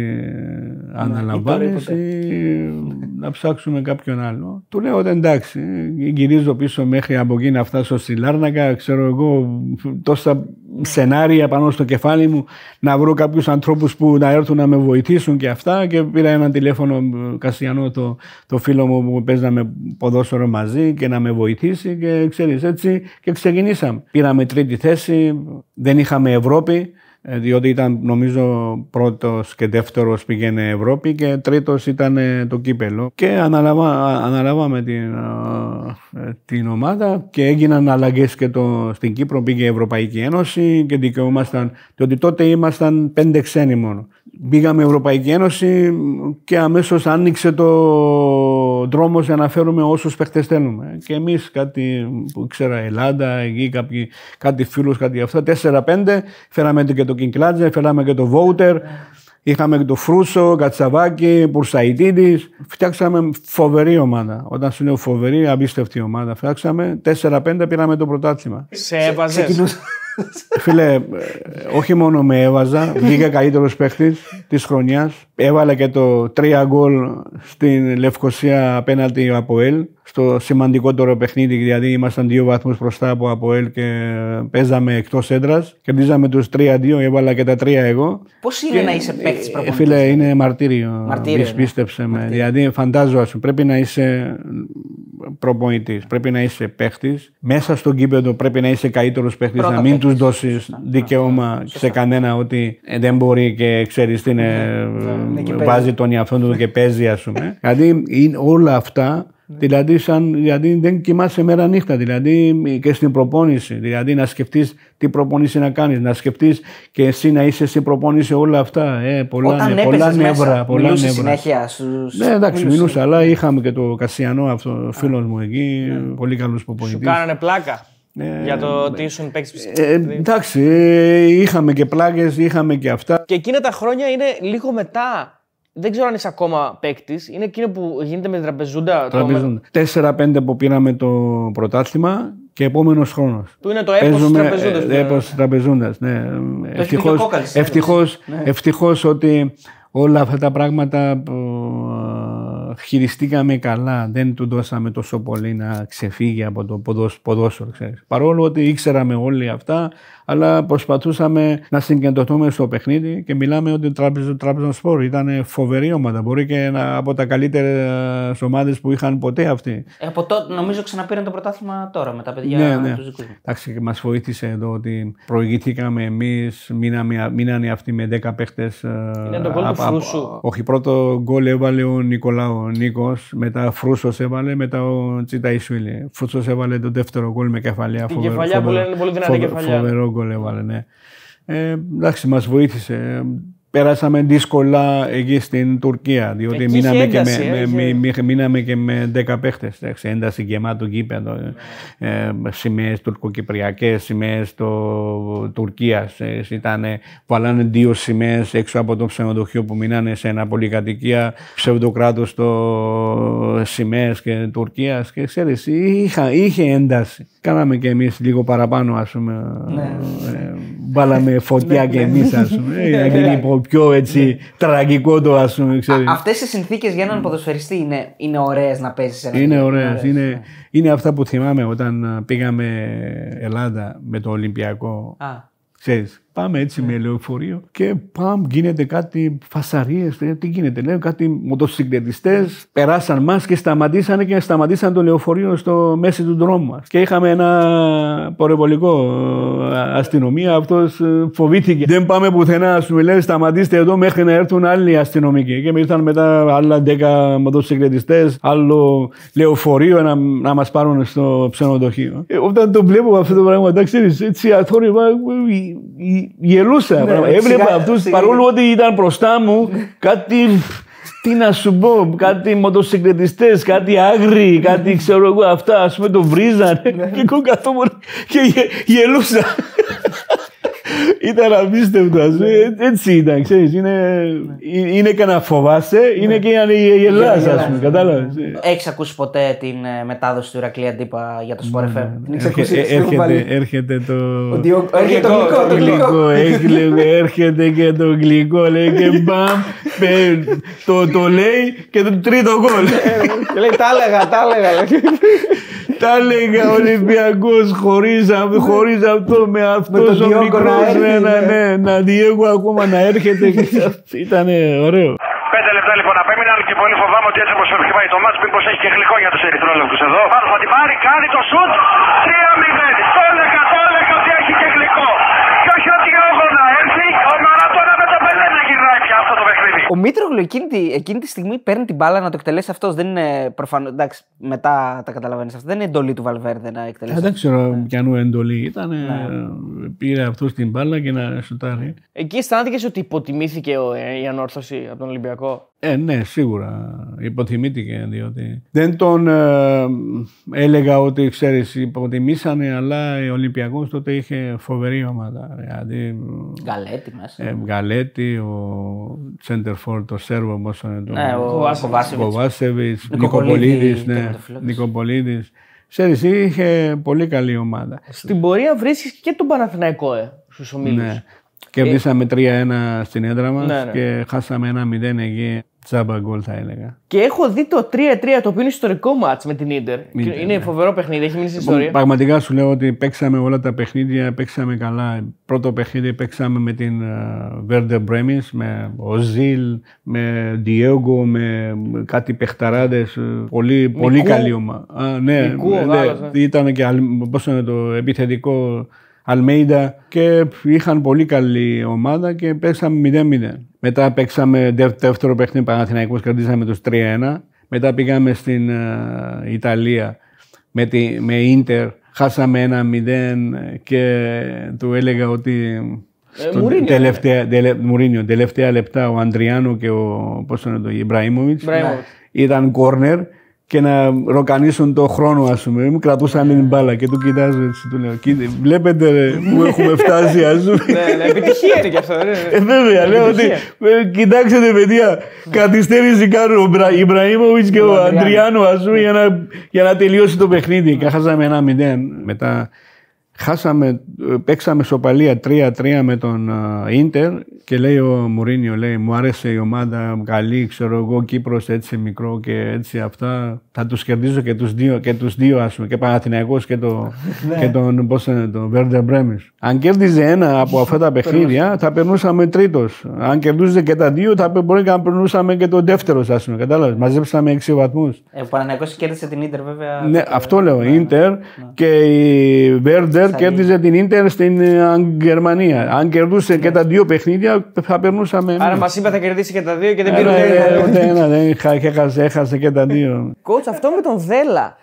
αναλαμβάνεις ποτέ. ή να ψάξουμε κάποιον άλλο. Του λέω ότι εντάξει. Γυρίζω πίσω μέχρι από εκεί να φτάσω στη Λάρνακα. Ξέρω εγώ τόσα σενάρια πάνω στο κεφάλι μου να βρω κάποιους ανθρώπους που να έρθουν να με βοηθήσουν και αυτά. Και πήρα ένα τηλέφωνο ε, Κασιανό, το, το φίλο μου που παίζαμε ποδόσφαιρο μαζί και να με βοηθήσει. Και ξέρεις έτσι και ξεκινήσαμε. Πήραμε τρίτη θέση, δεν είχαμε Ευρώπη. Ε, Διότι ήταν νομίζω πρώτος και δεύτερος πήγαινε Ευρώπη και τρίτος ήταν ε, το κύπελο. Και αναλαβα, αναλάβαμε την, ε, την ομάδα και έγιναν αλλαγές και το, στην Κύπρο πήγε η Ευρωπαϊκή Ένωση και δικαιούμασταν, διότι τότε ήμασταν πέντε ξένοι μόνο. Πήγαμε Ευρωπαϊκή Ένωση και αμέσως άνοιξε το δρόμο για να φέρουμε όσους παίχτες θέλουμε. Και εμείς κάτι που ξέρα Ελλάδα, εκεί κάποιοι, κάτι φίλους, κάτι αυτά, 4-5, φέραμε και το Κινκλάτζε, φέραμε και το Βόουτερ, είχαμε και το Φρούσο, Κατσαβάκη, Πουρσαϊτίδης. Φτιάξαμε φοβερή ομάδα. Όταν σου λέω φοβερή, απίστευτη ομάδα. Φτιάξαμε 4-5, πήραμε το πρωτάθλημα. Σε έβαζες. Φίλε, ε, όχι μόνο με έβαζα, βγήκα καλύτερος παίχτης της χρονιάς. Έβαλα και το 3 γκολ στην Λευκοσία απέναντι από ΕΛ. Στο σημαντικότερο παιχνίδι, δηλαδή ήμασταν δύο βαθμούς μπροστά από ΑΠΟΕΛ και παίζαμε εκτός έδρας. Κερδίζαμε τους 3-2, έβαλα και τα 3 εγώ. Πώς είναι να είσαι παίκτη Ε, προπονητής. Φίλε, είναι μαρτύριο. Μαρτύριο, Πίσ- ναι. Πίστεψε με. Δηλαδή, φαντάζομαι, πρέπει να είσαι προπονητής, πρέπει να είσαι παίχτης. Μέσα στον κήπεδο πρέπει να είσαι καλύτερος παίχτης, Πρώτα να μην τους παίκτης. δώσει δικαίωμα σε κανένα ότι ε, δεν μπορεί και ξέρεις τι είναι. Ναι, και ε, βάζει τον εαυτό του και παίζει, ας πούμε. (laughs) δηλαδή, είναι όλα αυτά. Δηλαδή, σαν, δηλαδή δεν κοιμάσαι μέρα νύχτα, δηλαδή και στην προπόνηση. Δηλαδή να σκεφτείς τι προπόνηση να κάνεις, να σκεφτείς και εσύ να είσαι στην προπόνηση όλα αυτά. Ε, πολλά, Όταν νε- πολλά έπαιζες νεύρα. μέσα, πολλά μιλούσες νεύρα. συνέχεια στους. Ναι, εντάξει, μιλούσα, αλλά είχαμε και το Κασιανό, αυτό φίλος μου εκεί, πολύ καλός Σου προπονητής. κάνανε πλάκα. Ε, για το ότι ήσουν παίκτης Ε, εντάξει, ε, είχαμε και πλάκε, είχαμε και αυτά. Και εκείνα τα χρόνια είναι λίγο μετά. Δεν ξέρω αν είσαι ακόμα παίκτης. Είναι εκείνο που γίνεται με την τραπεζούντα. το- Τραπεζούντα. 4-5 που πήραμε το πρωτάθλημα και επόμενος χρόνος. Που είναι το έπος της τραπεζούντας, ναι. Έπος τραπεζούντας, ναι. και ο Ευτυχώς, Κόκαλης, ευτυχώς, ευτυχώς ότι όλα αυτά τα πράγματα που χειριστήκαμε καλά, δεν του δώσαμε τόσο πολύ να ξεφύγει από το ποδόσ- ποδόσφαιρο. Ξέρεις. Παρόλο ότι ήξεραμε όλοι αυτά, αλλά προσπαθούσαμε να συγκεντρωθούμε στο παιχνίδι και μιλάμε ότι τράπεζα, τράπεζα σπορ ήταν φοβερή ομάδα. Μπορεί και ένα από τα καλύτερες ομάδες που είχαν ποτέ αυτοί. Ε, από τότε νομίζω ξαναπήραν το πρωτάθλημα τώρα με τα παιδιά Ναι, ναι. τους δικούς μου. Εντάξει, και μας βοήθησε εδώ ότι προηγηθήκαμε εμείς, μείναμε, μείνανε αυτοί με 10 παίχτες. Είναι το γκολ του Φρούσου. Όχι, πρώτο γκολ έβαλε ο Νικολάου ο Νίκος, μετά Φρούσος έβαλε, μετά ο Τσιταϊσουίλη. Φρούσος έβαλε το δεύτερο γκολ με κεφαλιά. Την κεφαλιά που λένε πολύ δυνατή φοβε- κεφαλιά. Φοβερό γκολ έβαλε, ναι. Ε, εντάξει, μας βοήθησε. Πέρασαμε δύσκολα εκεί στην Τουρκία, διότι Εκεί μείναμε, είχε και ένταση, με, ε, με, είχε- με- μείναμε και με 10 παίχτες. Ένταση γεμάτο γήπεδο. Ε, σημαίες τουρκοκυπριακές, σημαίες Τουρκίας. Ήταν, βάλανε δύο σημαίες έξω από το ξενοδοχείο που μείνανε σε ένα πολυκατοικία ψευδοκράτος στο σημαίες και Τουρκίας. Και ξέρεις, είχε ένταση. Κάναμε και εμείς λίγο παραπάνω, ας πούμε. Ε, βάλαμε φωτιά και εμείς, ας πούμε. ε, να γίνει πο- πιο έτσι τραγικό το, ας πούμε. ξέρεις. Αυτές οι συνθήκες για έναν ποδοσφαιριστή είναι, είναι ωραίες να παίζεις σε ένα Είναι γήπεδο. ωραίες. ωραίες, Είναι, ναι. είναι αυτά που θυμάμαι όταν α, πήγαμε Ελλάδα με το Ολυμπιακό. Α, Ξέρεις, πάμε έτσι με λεωφορείο και πάμε, γίνεται κάτι φασαρίες, ε, τι γίνεται, λέω κάτι μοτοσυκλετιστές περάσαν μας και σταματήσαν και σταματήσαν το λεωφορείο στο μέση του δρόμου μας. Και είχαμε ένα πορευολικό ε, αστυνομία, αυτός ε, φοβήθηκε. Δεν πάμε πουθενά, σου λέει σταματήστε εδώ μέχρι να έρθουν άλλοι αστυνομικοί. Και ήρθαν μετά άλλα 10 μοτοσυκλετιστές, άλλο λεωφορείο να, να μας πάρουν στο ξενοδοχείο. Ε, όταν το βλέπω αυτό το πράγμα, εντάξει, ξέρεις, έτσι αθόρυβα, ε, ε, ε, γελούσα. πράγμα. σιγά- Έβλεπα αυτούς, σιγά- παρόλο ότι ήταν μπροστά μου, κάτι... Τι να σου πω, κάτι μοτοσυκλετιστές, κάτι άγριοι, κάτι ξέρω εγώ αυτά, ας πούμε το βρίζανε και εγώ καθόμουν και γε- γελούσα. (laughs) Ήταν απίστευτο, ας πούμε. έτσι ήταν, ξέρεις, είναι, είναι και να φοβάσαι, είναι και να γελάς, ας πούμε, κατάλαβες. Έχεις ακούσει ποτέ την ε, μετάδοση του Ηρακλή Αντίπα για το Sport FM. Την έχεις ακούσει, Έρχε- στην έχω βάλει. έρχεται, έρχεται το... Ότι ο- Έρχεται το γλυκό, το γλυκό. γλυκό, έχει, (laughs) λέει, έρχεται και το γλυκό, λέει και (laughs) μπαμ, πε- το, το λέει και το τρίτο γκολ. Και λέει, τα έλεγα, τα έλεγα. (laughs) Τα έλεγα ο Ολυμπιακός χωρίς, αυ- χωρίς αυτό, με αυτός τον ο Διόγκο να μικρός, έρθει, ναι, ναι, ναι. ναι, να Διέγω ακόμα να έρχεται. (laughs) Ήταν ωραίο. Πέντε λεπτά λοιπόν απέμειναν και πολύ φοβάμαι ότι έτσι όπως πάει το μάτς μήπως έχει και γλυκό για τους ερυθρόλεπτους εδώ. Πάνω θα την πάρει, κάνει το σουτ, 3-0. Το έλεγα, το έλεγα ότι έχει και γλυκό. Και όχι ότι εγώ να έρθει, ο Μαρατώνα με το πέντε να γυρνάει πια αυτό το παιχνίδι. Ο Μήτρογλου εκείνη, τη- εκείνη τη στιγμή παίρνει την μπάλα να το εκτελέσει αυτός. Δεν είναι προφανώ. Εντάξει, μετά τα καταλαβαίνεις αυτό. Δεν είναι εντολή του Βαλβέρδε να εκτελέσει. Ε, Δεν αυτό. ξέρω ποιανού εντολή ήταν. Πήρε αυτός την μπάλα και να σουτάρει. Εκεί αισθάνθηκες ότι υποτιμήθηκε ο- ε, η ανόρθωση από τον Ολυμπιακό; Ε, ναι, σίγουρα υποτιμήθηκε διότι δεν τον ε, έλεγα ότι ξέρεις υποτιμήσανε αλλά ο Ολυμπιακός τότε είχε φοβερή ομάδα. Δηλαδή Γκαλέτη μέσα. ε, Γκαλέτη, ο Τσέντερφορ, το Σέρβο, πώς είναι το... ναι, ο Κοβάσεβιτ. Κοβάσεβιτς, Νικοπολίδη, Νικοπολίδης, ναι, τερματοφύλακας. Νικοπολίδης. Ξέρεις, είχε πολύ καλή ομάδα. Στην πορεία βρίσκεις και τον Παναθηναϊκό ε, στους ομίλους. Ναι. Κερδίσαμε 3-1 στην έδρα μας Ναι, ναι. και χάσαμε ένα 0 εκεί. Τζάμπα γκολ θα έλεγα. Και έχω δει το 3-3 το οποίο είναι ιστορικό μάτς με την Ίντερ. Ίντερ, Είναι φοβερό παιχνίδι, έχει μείνει στην ιστορία. Πραγματικά σου λέω ότι παίξαμε όλα τα παιχνίδια, παίξαμε καλά. Πρώτο παιχνίδι παίξαμε με την Βέρντερ Μπρέμις, με ο Ζιλ, με Διέγκο, με κάτι παιχταράδες. ε, Πολύ, πολύ καλή ομάδα. Α, ναι, Μικού, ο ναι, Γάλλος, ναι. ήταν και αλ- πώς είναι το επιθετικό Αλμέιδα και είχαν πολύ καλή ομάδα και παίξαμε 0-0. Μετά παίξαμε δεύ- δεύτερο παιχνίδι Παναθηναϊκός, κρατήσαμε τους 3-1. Μετά πήγαμε στην ε, Ιταλία με, τη, με Ίντερ, χάσαμε ένα 0 και του έλεγα ότι στο Μουρίνιο, τελευταία, τελε- Μουρίνιο, τελευταία λεπτά ο Αντριάνο και ο, πώς είναι το, Ιμπραήμοβιτς Ιμπραήμοβιτς. ήταν κόρνερ και να ροκανίσουν το χρόνο, ας πούμε. Μου κρατούσαν την μπάλα και του κοιτάζω έτσι. Του λέω: «Κοίτα, Βλέπετε ρε, που έχουμε φτάσει, ας πούμε. ναι, ναι, επιτυχία είναι και αυτό. ναι, ναι. Ε, βέβαια, λέω ότι ε, κοιτάξτε παιδιά, καθυστέρηση κάνουν ο Μπρα- Ιμπραήμοβιτς και ο Αντριάνο, ας πούμε, για να, για να τελειώσει το παιχνίδι. Και χάσαμε ένα μηδέν. Μετά Χάσαμε, ε, παίξαμε σοπαλία 3-3 με τον Ίντερ και λέει ο Μουρίνιο, λέει, μου άρεσε η ομάδα καλή, ξέρω εγώ, Κύπρος έτσι μικρό και έτσι αυτά. Θα τους κερδίζω και τους δύο, και τους δύο ας πούμε, και Παναθηναϊκός και, το, (laughs) Ναι. και τον, πώς είναι, τον Βέρντερ Μπρέμις. Αν κέρδιζε ένα από αυτά τα παιχνίδια, θα περνούσαμε τρίτος. Αν κερδούσε και τα δύο, θα μπορεί να περνούσαμε και τον δεύτερο, ας πούμε, κατάλαβες. Μαζέψαμε 6 βαθμούς. Ε, ο Παναναϊκός κέρδισε την Ίντερ βέβαια. Ναι, αυτό λέω. Ίντερ και η Βέρντερ κέρδιζε την Ίντερ στην ε, Γερμανία. Αν κερδούσε και τα δύο παιχνίδια, θα περνούσαμε. Άρα εμείς. μας είπε θα κερδίσει και τα δύο και δεν Ε, πήρε ε, ούτε ούτε ένα, δεν είχα- έχασε, έχασε και τα δύο. Coach, αυτό με τον Δέλα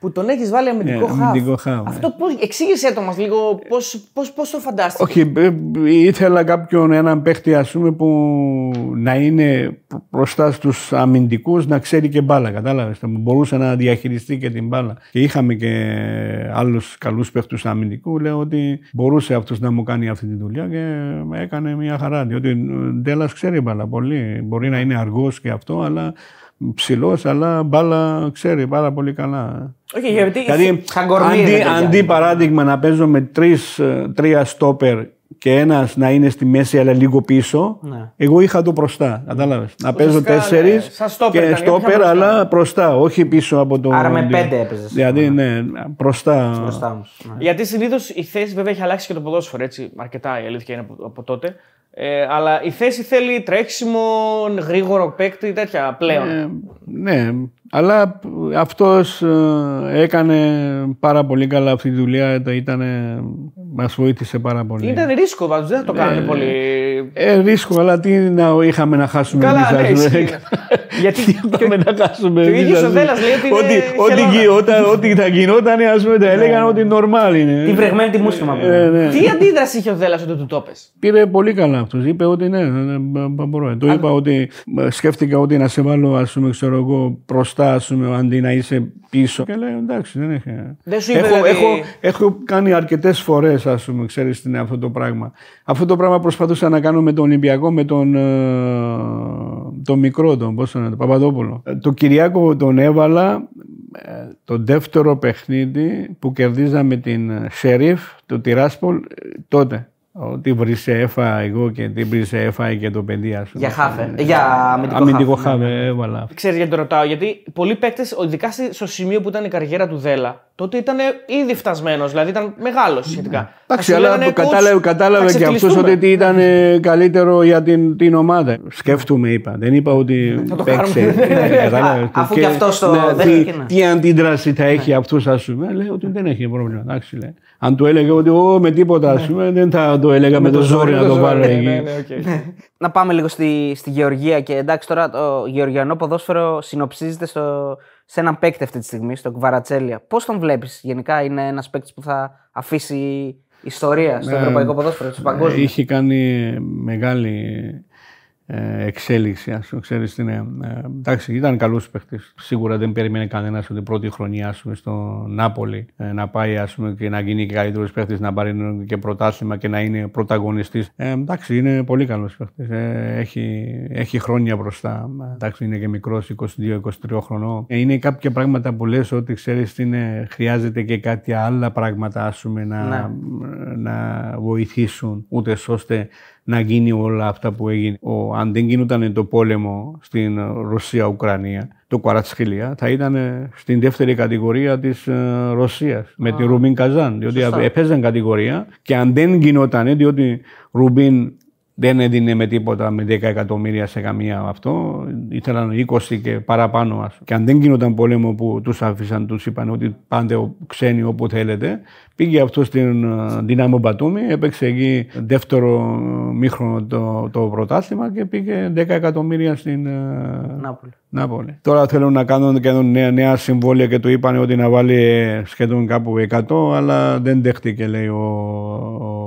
που τον έχεις βάλει αμυντικό Ναι, χαφ. αμυντικό χαφ, ναι. Αυτό πώς, εξήγησέ το μας λίγο πώς πώς, πώς το φαντάστηκες; Όχι, ε, ήθελα κάποιον, έναν παίχτη ας πούμε που να είναι μπροστά στους αμυντικούς να ξέρει και μπάλα, κατάλαβες. Να μπορούσε να διαχειριστεί και την μπάλα. Και είχαμε και άλλους καλούς παίχτους αμυντικού, λέω ότι μπορούσε αυτός να μου κάνει αυτή τη δουλειά και με έκανε μια χαρά. Διότι ο Ντέλλας ξέρει μπάλα πολύ. Μπορεί να είναι αργός και αυτό, αλλά ψηλός, αλλά μπάλα ξέρει πάρα πολύ καλά. Όχι, γιατί. Δηλαδή, σαν κορμί, ρε αντί, παιδιά. αντί παράδειγμα να παίζω με τρεις, ε, τρία στόπερ και ένας να είναι στη μέση αλλά λίγο πίσω, Ναι. εγώ είχα το μπροστά. Κατάλαβες. Να παίζω Ουσιαστικά, τέσσερις ναι, σαν στόπερ και ήταν, γιατί στόπερ, είχα μπροστά. αλλά μπροστά, όχι πίσω από το. Άρα με πέντε έπαιζες. Δηλαδή, ναι, μπροστά. Μπροστά όμως. Ναι. Γιατί συνήθως η θέση βέβαια έχει αλλάξει και το ποδόσφαιρο έτσι, αρκετά η αλήθεια είναι από, από τότε. Ε, αλλά η θέση θέλει τρέξιμο, γρήγορο παίκτη, τέτοια πλέον. Ε, ναι, αλλά αυτός ε, έκανε πάρα πολύ καλά αυτή τη δουλειά. Ήταν, μας βοήθησε πάρα πολύ. Ήταν ρίσκο πάντω, δεν θα το κάνανε πολύ. Ε, ρίσκο, αλλά τι να είχαμε να χάσουμε Καλά, εμείς, ναι, ας πούμε. ισχύει. (laughs) Γιατί (laughs) Τι είχαμε να χάσουμε και ο εμείς, ίδιος ας ο πούμε. Δέλλας λέει ότι είναι Ό,τι- ό,τι χελώνα. γι- όταν- Ό,τι θα γινόταν, ας πούμε, τα έλεγαν ότι normal είναι. Τι βρεγμένη τη μουσχημα μου. Ε, ναι. Τι αντίδραση είχε ο Δέλλα όταν του το πες; Πήρε πολύ καλά αυτός. Είπε ότι ναι, ναι, ναι, μπα- μπορώ. Το είπα ότι ε, σκέφτηκα ότι να σε βάλω, ας πούμε, ξέρω εγώ, μπροστά, ας πούμε, αντί να είσαι πίσω. Και λέει εντάξει, δεν έχει. Δεν σου είπε, έχω, δηλαδή- έχω, έχω κάνει αρκετές φορές, ας πούμε, ξέρεις τι είναι αυτό το πράγμα. Αυτό το πράγμα προσπαθούσα να κάνω με τον Ολυμπιακό, με τον, ε, τον μικρό, τον, πώς το λένε, τον Παπαδόπουλο. Ε, Το Κυριάκο τον έβαλα ε, το δεύτερο παιχνίδι που κερδίζαμε την ε, Σερίφ, το Τυράσπολ, ε, τότε. Ότι βρήσε έφα εγώ και τι βρήσε έφα και το παιδί, ας πούμε. Για χάφε. Για αμυντικό, Αμυντικό χάφ. ναι. χάβε, έβαλα. Ξέρεις γιατί το ρωτάω, γιατί πολλοί παίκτες, ειδικά στο σημείο που ήταν η καριέρα του Δέλα, τότε ήταν ήδη φτασμένος, δηλαδή ήταν μεγάλος σχετικά. Εντάξει, Θα σου αλλά λέγανε, το «Coach, κατάλαβε, κατάλαβε θα και αυτός ξεφτυλιστούμε». ότι ήταν ε, καλύτερο για την, την ομάδα. Σκέφτομαι, είπα. Δεν είπα ότι παίξε. κάνουμε. Ε, κατάλαβες. Α, αφού Και και αυτός το να δέχτηκε, δει ναι. Τι αντίδραση θα έχει αυτός, ας πούμε. Λέει ότι δεν έχει πρόβλημα. Εντάξει, λέει. Αν του έλεγε ότι εγώ με τίποτα, ας πούμε, δεν θα το έλεγα με το ζόρι να το βάλω Ναι, εκεί. ναι, ναι, οκ. Να πάμε λίγο στη, στη Γεωργία και εντάξει τώρα το γεωργιανό ποδόσφαιρο συνοψίζεται στο, σε έναν παίκτη αυτή τη στιγμή, στο Κβαρατσέλια. Πώς τον βλέπεις, γενικά είναι ένας παίκτης που θα αφήσει ιστορία στο ευρωπαϊκό ποδόσφαιρο, στο παγκόσμιο; Είχε κάνει μεγάλη ε, εξέλιξη, ας πούμε, ξέρεις τι είναι. Ε, εντάξει, ήταν καλός παίχτης. Σίγουρα δεν περίμενε κανένας ότι πρώτη χρονιά, ας πούμε, στο Νάπολη ε, να πάει, ας πούμε, και να γίνει και καλύτερος παίχτης, να πάρει και πρωτάθλημα και να είναι πρωταγωνιστής. Ε, εντάξει, είναι πολύ καλός παίχτης. Ε, έχει, έχει χρόνια μπροστά. Εντάξει, είναι και μικρός, 22-23 χρονών. Ε, είναι κάποια πράγματα που λες ότι, ξέρεις, τι είναι, χρειάζεται και κάτι άλλα πράγματα, ας πούμε, να, Ναι. να βοηθήσουν, ούτε ώστε να γίνει όλα αυτά που έγινε. Ο, αν δεν γινόταν το πόλεμο στην Ρωσία-Ουκρανία, το Κουαρατσχίλια θα ήταν στην δεύτερη κατηγορία της ε, Ρωσίας με τη Ρουμπίν Καζάν. Διότι έπαιζαν κατηγορία και αν δεν γινόταν, διότι Ρουμπίν δεν έδινε με τίποτα με 10 εκατομμύρια σε καμία αυτό. Ήθελαν 20 και παραπάνω. ας. Και αν δεν γινόταν πόλεμο που τους άφησαν, τους είπαν ότι πάντε ο- ξένοι όπου θέλετε. Πήγε αυτό στην ε, Δυνάμο Μπατούμι, έπαιξε εκεί δεύτερο μήχρονο το, το πρωτάθλημα και πήγε 10 εκατομμύρια στην ε, Νάπολη. Νάπολη. Τώρα θέλουν να κάνουν και νέα, νέα συμβόλαια και του είπαν ότι να βάλει σχεδόν κάπου 100, αλλά δεν δέχτηκε, λέει ο, ο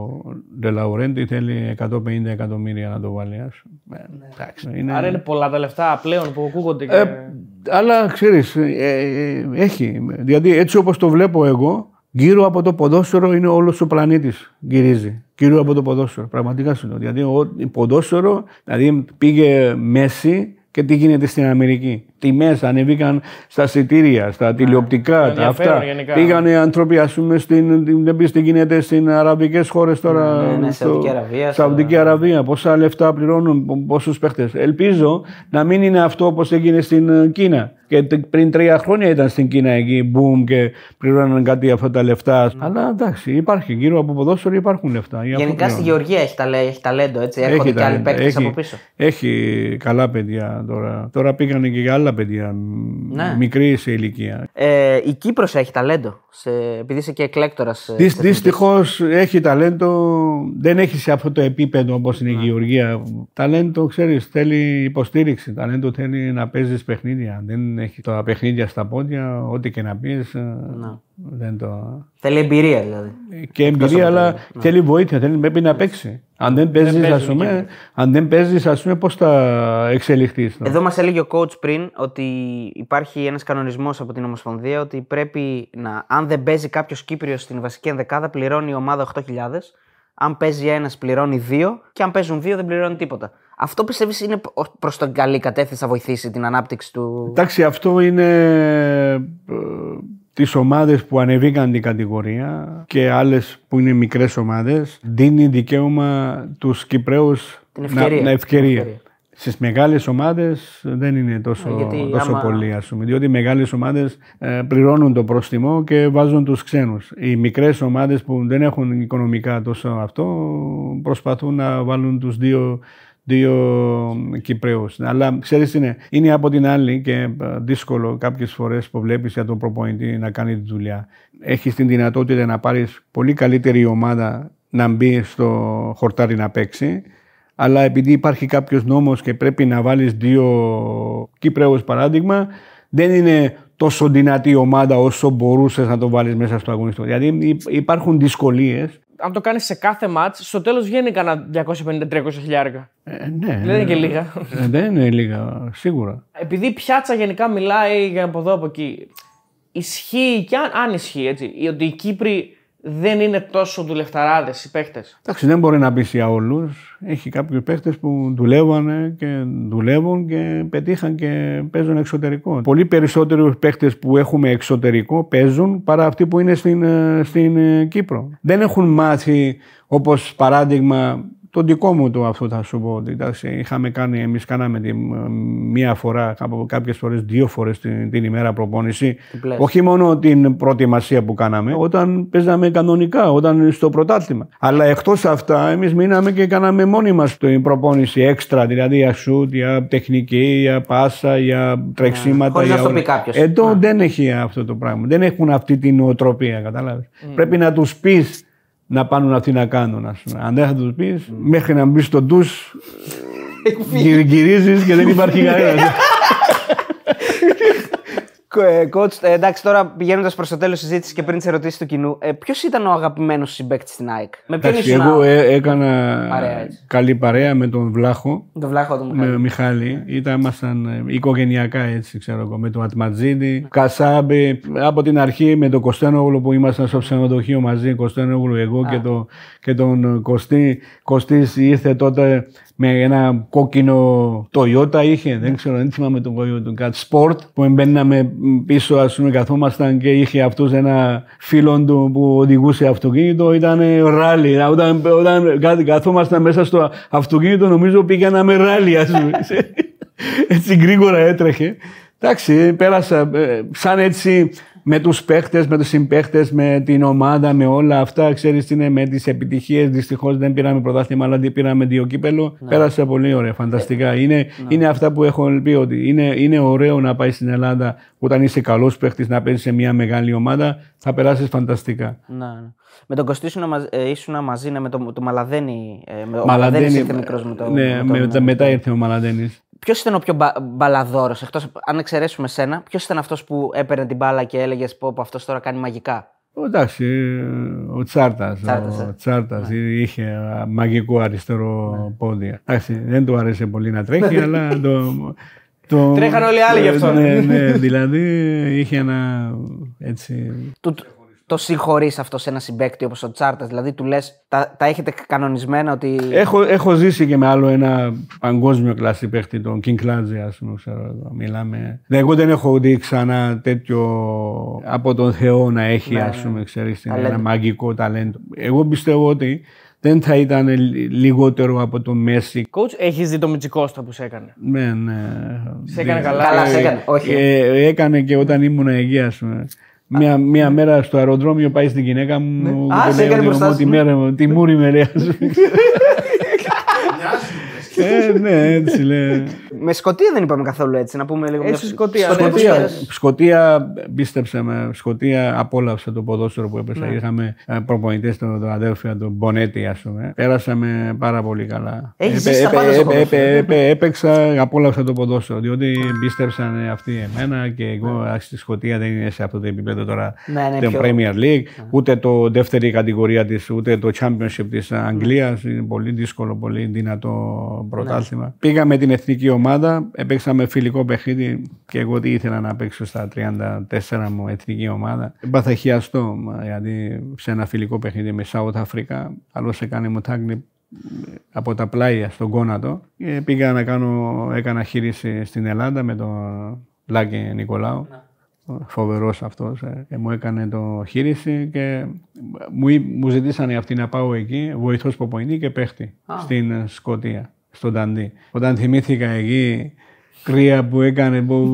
Ντελαουρέντη, θέλει 150 εκατομμύρια να το βάλει. ας πούμε. Ε, εντάξει, είναι... Άρα είναι πολλά τα λεφτά πλέον που ακούγονται. Και... Ε, αλλά ξέρεις, ε, ε, έχει. Δηλαδή έτσι όπως το βλέπω εγώ, γύρω από το ποδόσφαιρο είναι όλος ο πλανήτης γυρίζει. Γύρω από το ποδόσφαιρο, πραγματικά σου λέω. Δηλαδή ο, η ποδόσφαιρο, δηλαδή πήγε μέση και τι γίνεται στην Αμερική. Τιμές, ανεβήκαν στα εισιτήρια, στα τηλεοπτικά, τα ενδιαφέρον αυτά. γενικά. Πήγανε άνθρωποι, ας πούμε, στην, την- δεν πεις τι γίνεται στι αραβικές χώρες τώρα. Ναι, ναι, στο- Σαουδική Αραβία, Σαουδική στο- Αραβία. Πόσα λεφτά πληρώνουν, πόσους παίχτες. Ελπίζω να μην είναι αυτό όπως έγινε στην ε, Κίνα. Και τε- πριν τρία χρόνια ήταν στην Κίνα εκεί, boom, και πληρώναν κάτι αυτά τα λεφτά. Αλλά εντάξει, υπάρχει γύρω από ποδόσφαιρο υπάρχουν λεφτά. Γι' αυτό Γενικά στη πληρώνουν. Γεωργία έχει, ταλέ, έχει ταλέντο, έτσι. Έρχονται Έχει και άλλοι ταλέντα, παίκτες έχει- από πίσω. Έχει καλά παιδιά τώρα. Τώρα πήγανε και για άλλα παιδιά. Ναι. Μικρή σε ηλικία. Ε, η Κύπρος έχει ταλέντο, σε, επειδή είσαι και εκλέκτορας. ε, Δυσ, της εθνικής. Δυστυχώς έχει ταλέντο, δεν έχει σε αυτό το επίπεδο όπως είναι Ναι. η Γεωργία. Ταλέντο, ξέρεις, θέλει υποστήριξη. Ταλέντο θέλει να παίζεις παιχνίδια. Αν δεν έχει τα παιχνίδια στα πόδια, ό,τι και να πεις. Ναι. Δεν το... Θέλει εμπειρία δηλαδή. Και εμπειρία, αλλά θέλει βοήθεια. Θέλει, πρέπει να παίξει. Αν δεν παίζεις, ας πούμε, αν δεν παίζεις, ας πούμε, πώς θα εξελιχθείς. Εδώ μας έλεγε ο coach πριν ότι υπάρχει ένας κανονισμός από την Ομοσπονδία ότι πρέπει να, αν δεν παίζει κάποιος Κύπριος στην βασική ενδεκάδα, πληρώνει η ομάδα 8.000. Αν παίζει ένας, πληρώνει 2. Και αν παίζουν 2, δεν πληρώνει τίποτα. Αυτό πιστεύεις είναι προς την καλή κατεύθυνση, θα βοηθήσει την ανάπτυξη του. Εντάξει, αυτό είναι ε, τις ομάδες που ανεβήκαν την κατηγορία και άλλες που είναι μικρές ομάδες δίνει δικαίωμα τους Κυπρέους Την ευκαιρία. να, να ευκαιρία. Την ευκαιρία. Στις μεγάλες ομάδες δεν είναι τόσο, Ε, γιατί τόσο άμα- πολύ ας πούμε, διότι οι μεγάλες ομάδες ε, πληρώνουν το πρόστιμο και βάζουν τους ξένους. Οι μικρές ομάδες που δεν έχουν οικονομικά τόσο αυτό προσπαθούν να βάλουν τους δύο δύο Κυπρέους. Αλλά ξέρεις τι είναι, είναι από την άλλη και ε, δύσκολο κάποιες φορές που βλέπεις για τον προπονητή να κάνει τη δουλειά. Έχεις την δυνατότητα να πάρεις πολύ καλύτερη ομάδα να μπει στο χορτάρι να παίξει αλλά επειδή υπάρχει κάποιος νόμος και πρέπει να βάλεις δύο Κυπρέους παράδειγμα, δεν είναι τόσο δυνατή ομάδα όσο μπορούσες να το βάλεις μέσα στο αγωνιστικό. Δηλαδή υ- υπάρχουν δυσκολίες. Αν το κάνεις σε κάθε μάτς, στο τέλος βγαίνει κανένα 250-300 χιλιάρικα. Ε, ναι, Δεν είναι και λίγα. Ε, δεν είναι λίγα, σίγουρα. Επειδή η πιάτσα γενικά μιλάει για από εδώ από εκεί, ισχύει και αν, αν ισχύει έτσι, ότι οι Κύπροι δεν είναι τόσο δουλευταράδες οι παίχτε. Εντάξει, δεν μπορεί να πει για όλους. Έχει κάποιους παίχτε που δουλεύανε και δουλεύουν και πετύχαν και παίζουν εξωτερικό. Πολύ περισσότερους παίχτε που έχουμε εξωτερικό παίζουν παρά αυτοί που είναι στην, ε, στην ε, Κύπρο. Δεν έχουν μάθει, όπως παράδειγμα, το δικό μου το αυτό θα σου πω. ότι, Εντάξει, είχαμε κάνει, εμείς κάναμε τη, μία φορά, κάπου- κάποιες φορές, δύο φορές την, την ημέρα προπόνηση. πλες. Όχι μόνο την προετοιμασία που κάναμε, όταν παίζαμε κανονικά, όταν στο πρωτάθλημα. Αλλά εκτός αυτά, εμείς μείναμε και κάναμε μόνοι μας την προπόνηση έξτρα, δηλαδή για σουτ, για τεχνική, για πάσα, για τρεξίματα. χωρίς να για στο όλα. πει κάποιος. Εδώ δεν έχει αυτό το πράγμα. Δεν έχουν αυτή την νοοτροπία, κατάλαβες. Πρέπει να τους πεις να πάνε αυτοί να κάνουν. Ας πούμε. Αν δεν θα τους πεις, μέχρι να μπεις στο ντους, γυρίζεις και δεν υπάρχει (laughs) κανένας. Ε, coach, ε, εντάξει, τώρα πηγαίνοντας προς το τέλος τη συζήτησης και πριν τις ερωτήσεις του κοινού, ε, ποιος ήταν ο αγαπημένος συμπέκτη στην ΑΕΚ, Με ποιον Εντάξει, ήσουν. εγώ ε, έκανα Παρέα, έτσι. καλή παρέα με τον Βλάχο. Το βλάχο του Με Μιχάλη. τον Μιχάλη, ήταν, ήμασταν ε, οικογενειακά έτσι, ξέρω εγώ, με τον Ατματζίδη, Κασάμπη, από την αρχή με τον Κωστένογλου που ήμασταν στο ξενοδοχείο μαζί, Κωστένογλου, εγώ και, το, και τον Κωστή. Κωστής ήρθε τότε με ένα κόκκινο Toyota είχε, δεν ξέρω, δεν θυμάμαι τον κόκκινο του κάτι, Sport, που μπαίναμε πίσω, ας πούμε, καθόμασταν και είχε αυτός ένα φίλο του που οδηγούσε αυτοκίνητο, ήταν ράλι. Όταν, όταν κα- καθόμασταν μέσα στο αυτοκίνητο, νομίζω πήγαμε ράλι, ας πούμε. (laughs) έτσι γρήγορα έτρεχε. Εντάξει, πέρασα ε, σαν έτσι με τους παίχτες, με τους συμπαίχτες, με την ομάδα, με όλα αυτά. Ξέρεις τι είναι, με τις επιτυχίες. Δυστυχώς δεν πήραμε πρωτάθλημα, αλλά δεν πήραμε δύο κύπελο. Πέρασα πολύ ωραία, φανταστικά. Είναι, είναι αυτά που έχω πει ότι είναι, είναι ωραίο να πάει στην Ελλάδα όταν είσαι καλός παίχτης, να παίζεις σε μια μεγάλη ομάδα. Θα περάσεις φανταστικά. Ναι, ναι. Με τον Κωστή ήσουν, μαζ- ε, ήσουν μαζί ναι, με το, το Μαλαδένη. Ε, με, ο Μαλαντένη- Μαλαδένης ήρθε μικρός με το. ναι, με τον- μετά, μετά ήρθε ο Μαλαντένης. Ποιος ήταν ο πιο μπα, μπαλαδόρος, εκτός αν εξαιρέσουμε σένα, ποιος ήταν αυτός που έπαιρνε την μπάλα και έλεγες πω, πω αυτός τώρα κάνει μαγικά. Εντάξει, ο Τσάρτας. Τσάρτας, Ο ε. Τσάρτας είχε α, μαγικό αριστερό πόδι. Εντάξει, δεν του άρεσε πολύ να τρέχει, αλλά το. (laughs) το Τρέχαν όλοι οι άλλοι γι' αυτό. Ναι, ναι, δηλαδή είχε ένα έτσι. Του, το συγχωρείς αυτό σε ένα συμπέκτη όπως ο Τσάρτας; Δηλαδή του λες, τα, τα έχετε κανονισμένα ότι. Έχω, έχω ζήσει και με άλλο ένα παγκόσμιο κλασί παίχτη, τον King Clancy, ας πούμε. Ξέρω, εδώ, μιλάμε. Ναι, εγώ δεν έχω δει ξανά τέτοιο από τον Θεό να έχει, Ναι, ας ναι. πούμε, ξέρεις, ένα Ταλέντο. μαγικό ταλέντο. Εγώ πιστεύω ότι δεν θα ήταν λι- λιγότερο από τον Μέση. Coach, έχεις δει το Μιτσικώστα που σε έκανε; Ναι, ναι. Σε έκανε Δεν- καλά. Καλά, Ε, σε έκανε. Όχι. Ε, έκανε και όταν ήμουν εκεί, ας πούμε. Μια, μια μέρα στο αεροδρόμιο πάει στην γυναίκα μου. Ναι. Α, και σε λέει έκανε ότι, μπροστά «Ω, σου. Τη μέρα μου, τη μούρη με λέει. ας πούμε. Ε, ναι, έτσι λέει. Με Σκοτία δεν είπαμε καθόλου έτσι, να πούμε λίγο. Εσύ Σκωτία, ναι. Σκοτία. Σκοτία, Σκοτία, πίστεψε με, Σκοτία απόλαυσε το ποδόσφαιρο που έπεσα. Είχαμε προπονητές τον, τον αδέρφια, τον Μπονέτη, ας πούμε. Πέρασαμε πάρα πολύ καλά. Έχεις Έπαι- ζήσει τα έπαι- πάντα στο έπαι- ποδόσφαιρο. έπαι- έπαι- Έπαιξα, απόλαυσα το ποδόσφαιρο. Διότι πίστεψαν αυτοί εμένα και εγώ εντάξει, στη Σκοτία δεν είναι σε αυτό το επίπεδο τώρα Ναι, ναι, το πιο- Premier League, ούτε το δεύτερη κατηγορία της, ούτε το Championship της Αγγλίας. Είναι πολύ δύσκολο, πολύ δυνατό πρωτάθλημα. Πήγα με την εθνική ομάδα, έπαιξαμε φιλικό παιχνίδι και εγώ τι ήθελα να παίξω στα 34 μου εθνική ομάδα. Έπαθα χιαστό, μα, γιατί σε ένα φιλικό παιχνίδι με South Africa, άλλο έκανε μου τάγκλι από τα πλάια στον κόνατο. Και πήγα να κάνω, έκανα χείριση στην Ελλάδα με τον Λάκη Νικολάου. Φοβερός αυτός. Ε, μου έκανε το χείριση και μου, εί- μου ζητήσανε αυτοί να πάω εκεί, βοηθός προπονητή και παίχτη στην ε, Σκωτία, στον Ταντί. Όταν θυμήθηκα εκεί, κρύα που έκανε. Που,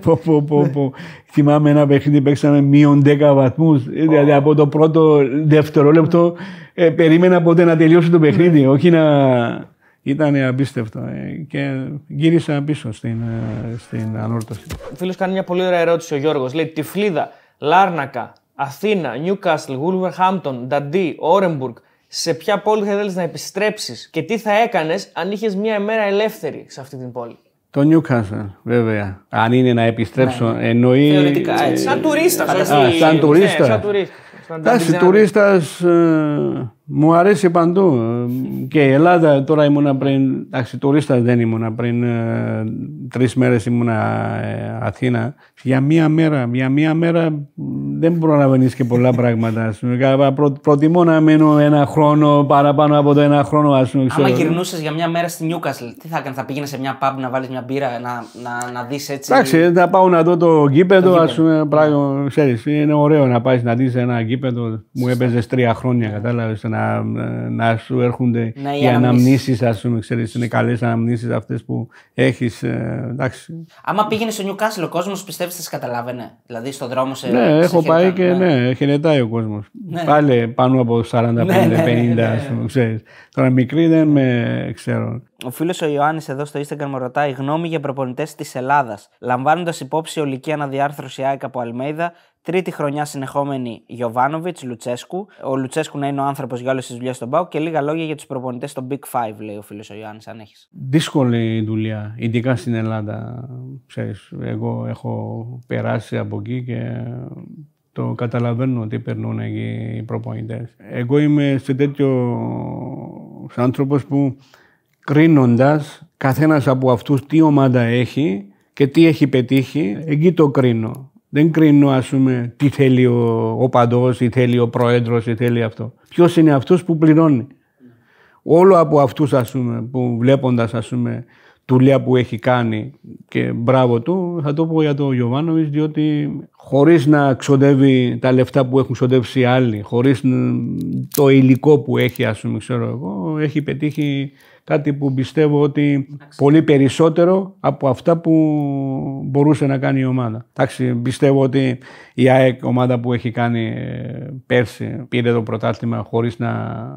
που, που, που, που, θυμάμαι ένα παιχνίδι παίξαμε μείον 10 βαθμούς. Δηλαδή από το πρώτο δευτερόλεπτο ε, περίμενα ποτέ να τελειώσει το παιχνίδι, όχι να. Ήταν απίστευτο. ε, και γύρισα πίσω στην, ε, στην ανόρθωση. Ο φίλος κάνει μια πολύ ωραία ερώτηση ο Γιώργος. Λέει Τυφλίδα, Λάρνακα, Αθήνα, Νιούκαστλ, Γούλβερχάμπτον, Νταντί, Όρεμπουργκ. Σε ποια πόλη θα ήθελε να επιστρέψεις και τι θα έκανες αν είχες μια ημέρα ελεύθερη σε αυτή την πόλη. Το Newcastle, βέβαια. Αν είναι να επιστρέψω, εννοεί. Θεωρητικά, έτσι. Σαν τουρίστας, Α, σαν τουρίστα. σαν τουρίστας. Σαν Εντάξει, Νταντί, τουρίστας μου αρέσει παντού. Ε, Και η Ελλάδα τώρα ήμουνα πριν. Εντάξει, τουρίστας δεν ήμουνα πριν. Ε, Τρεις μέρες ήμουνα ε, Αθήνα. Για μία μέρα, για μία μέρα μ, δεν προλαβαίνει και πολλά πράγματα. ας πούμε. Κα- προ- προτιμώ να μείνω ένα χρόνο παραπάνω από το ένα χρόνο, ας πούμε. Άμα ξέρω. γυρνούσες για μια μέρα στη Νιούκασλ, τι θα έκανες, θα πήγαινες σε μια pub να βάλεις μια μπύρα, να, να, να δεις έτσι. Εντάξει, θα πάω να δω το γήπεδο, ας πούμε. Πράγμα, ξέρεις, είναι ωραίο να πάεις να δεις ένα γήπεδο. Μου έπαιζες τρία χρόνια, κατάλαβες. Να, να σου έρχονται Ναι, οι οι αναμνήσεις. αναμνήσεις, ας πούμε. Ξέρεις, είναι καλές αναμνήσεις αυτές που έχεις. εντάξει. Άμα πήγαινε στο Νιούκασλ, ο κόσμος πιστεύεις θα σε καταλάβαινε. Δηλαδή στον δρόμο σε. Ναι, σε έχω πάει χαιρετάνε, και ναι, χαιρετάει ο κόσμος. Ναι. Πάλι πάνω από 45-50, ναι, ναι, ναι, ας πούμε. Ξέρεις. Τώρα μικρή δεν με ξέρω. Ο φίλος ο Ιωάννης εδώ στο Instagram με ρωτάει γνώμη για προπονητές της Ελλάδας. Λαμβάνοντας υπόψη ολική αναδιάρθρωση ΑΕΚ από Αλμέιδα, τρίτη χρονιά συνεχόμενη Γιωβάνοβιτς, Λουτσέσκου. Ο Λουτσέσκου να είναι ο άνθρωπος για όλες τις δουλειές στον Πάου και λίγα λόγια για τους προπονητές των Big Five, λέει ο φίλος ο Ιωάννης, αν έχεις. Δύσκολη δουλειά, ειδικά στην Ελλάδα. Ξέρεις, εγώ έχω περάσει από εκεί και το καταλαβαίνω τι περνούν εκεί οι προπονητές. Εγώ είμαι σε τέτοιο άνθρωπος που κρίνοντας καθένας από αυτούς τι ομάδα έχει και τι έχει πετύχει, εκεί το κρίνω. Δεν κρίνω, ας πούμε, τι θέλει ο, ο παντός, τι θέλει ο πρόεδρος, τι θέλει αυτό. Ποιος είναι αυτός που πληρώνει όλο από αυτούς ας πούμε, που βλέποντας ας πούμε, δουλειά που έχει κάνει και μπράβο του, θα το πω για τον Γιωβάνοβιτς, διότι χωρίς να ξοδεύει τα λεφτά που έχουν ξοδεύσει οι άλλοι, χωρίς ν- το υλικό που έχει, ας πούμε, ξέρω εγώ, έχει πετύχει κάτι που πιστεύω ότι πολύ περισσότερο από αυτά που μπορούσε να κάνει η ομάδα. Εντάξει, πιστεύω ότι η ΑΕΚ, ομάδα που έχει κάνει ε, πέρσι, πήρε το πρωτάθλημα χωρίς να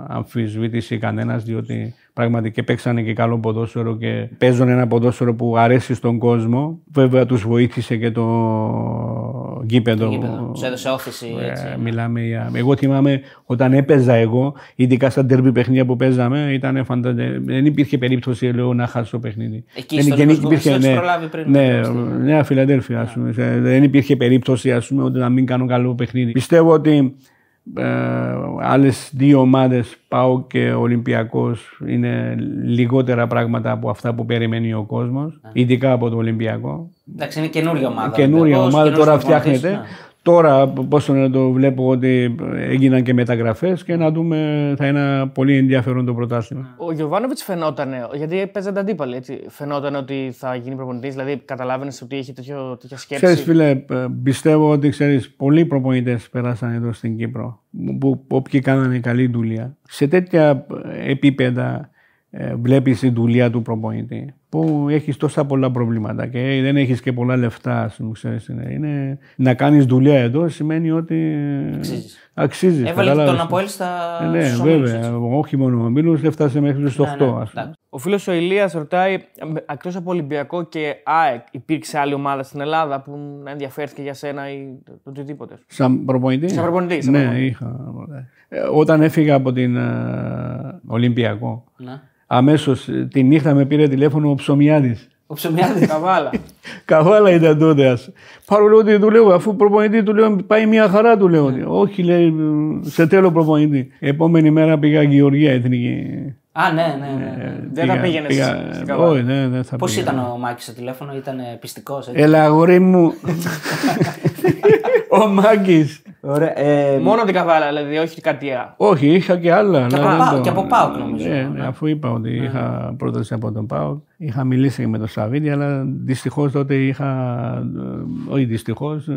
αμφισβήτησε κανένας, διότι πραγματικά και παίξανε και καλό ποδόσφαιρο και παίζουν ένα ποδόσφαιρο που αρέσει στον κόσμο. Βέβαια τους βοήθησε και το γήπεδο. Τους έδωσε όθηση έτσι. Ε, μιλάμε για... Εγώ θυμάμαι όταν έπαιζα εγώ, ειδικά στα τερμπι παιχνίδια που παίζαμε, ήταν φαντα... δεν υπήρχε περίπτωση λέω, να χάσω το παιχνίδι. Εκεί δεν, στο δεν Νίκος Γκομές, έχεις ναι, προλάβει πριν ναι, το στείλω. Νέα Φιλαδέλφια, ας πούμε. Σε- Δεν υπήρχε περίπτωση ας πούμε, ότι να μην κάνω καλό παιχνίδι. Πιστεύω ότι ε, άλλες δύο ομάδες, ΠΑΟ και Ολυμπιακός, είναι λιγότερα πράγματα από αυτά που περιμένει ο κόσμος, ειδικά από το Ολυμπιακό. Εντάξει, είναι καινούργια ομάδα. Καινούρια Ολυμπιακός, ομάδα καινούριος τώρα προπονητής, φτιάχνεται. Ναι. Τώρα, πόσο να το βλέπω ότι έγιναν και μεταγραφές και να δούμε, θα είναι πολύ ενδιαφέρον το πρωτάθλημα. Ο Γιωβάνοβιτς φαινόταν, γιατί παίζανε αντίπαλοι, έτσι. Φαινόταν ότι θα γίνει προπονητής, δηλαδή καταλάβαινες ότι έχει τέτοιο, τέτοια σκέψη. Ξέρεις φίλε, πιστεύω ότι ξέρεις, πολλοί προπονητές πέρασαν εδώ στην Κύπρο που όποιοι κάνανε καλή δουλειά. Σε τέτοια επίπεδα ε, βλέπεις τη δουλειά του προπονητή που έχεις τόσα πολλά προβλήματα και δεν έχεις και πολλά λεφτά ας πούμε, ξέρεις, είναι, είναι, να κάνεις δουλειά εδώ σημαίνει ότι Αξίζεις. αξίζεις Έβαλες και κατάλαβες. τον Αποέλ στα. Ε, Ναι, στους ομίλους, βέβαια. έτσι. Όχι μόνο ο Μίλους, έφτασε μέχρι τους 8 Ναι, ναι, ας πούμε. εντάξει. Ο φίλος ο Ηλίας ρωτάει, εκτός από Ολυμπιακό και ΑΕΚ, υπήρξε άλλη ομάδα στην Ελλάδα που να ενδιαφέρθηκε για σένα ή το οτιδήποτε. Σαν προπονητή; Σαν προπονητή, σαν ναι, προπονητή. είχα. Ε, Όταν έφυγα από την ε, Ολυμπιακό, Ναι. Αμέσως ε, τη νύχτα με πήρε τηλέφωνο ο Ψωμιάδης. Ο Ψωμιάδης. Καβάλα. (laughs) Καβάλα ήταν τότε. Ας. Παρόλο ότι του λέω, αφού προπονητή του λέω, πάει μια χαρά του λέω. Όχι, λέει, σε τέλο προπονητή. Επόμενη μέρα πήγα Γεωργία Εθνική. Α, ναι, ναι. ναι. Δεν θα πήγαινες στην Καβάλα. Όχι, ναι, δεν θα Πώς πήγα. ήταν ο Μάκης στο τηλέφωνο, ήταν πιστικός. Έλα, αγόρι μου. (laughs) ο Μάκης. Ωραία. Ε, Μόνο την Καβάλα, δηλαδή, όχι κάτι άλλο. Όχι, είχα και άλλα. Και αλλά από δεν Πάοκ- το- και από Πάοκ νομίζω. Ναι, ναι, αφού είπα ότι είχα πρόταση από τον Πάοκ. Είχα μιλήσει και με τον Σαββίδη, αλλά δυστυχώς τότε είχα. ε, Όχι δυστυχώς,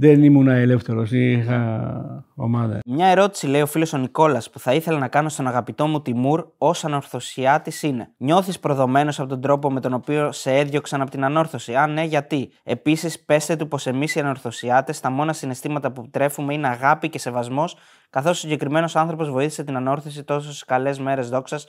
δεν ήμουν ελεύθερος. Είχα ομάδα. Μια ερώτηση λέει ο φίλος ο Νικόλας που θα ήθελα να κάνω στον αγαπητό μου Τιμούρ ως ανορθωσιάτης είναι. Νιώθεις προδομένος από τον τρόπο με τον οποίο σε έδιωξαν από την ανόρθωση; Αν ναι, γιατί; Επίσης, πέστε του πως εμείς οι ανορθωσιάτες τα μόνα συναισθήματα που τρέφουμε είναι αγάπη και σεβασμός, καθώς ο συγκεκριμένος άνθρωπος βοήθησε την ανόρθωση τόσο στι καλές μέρες δόξας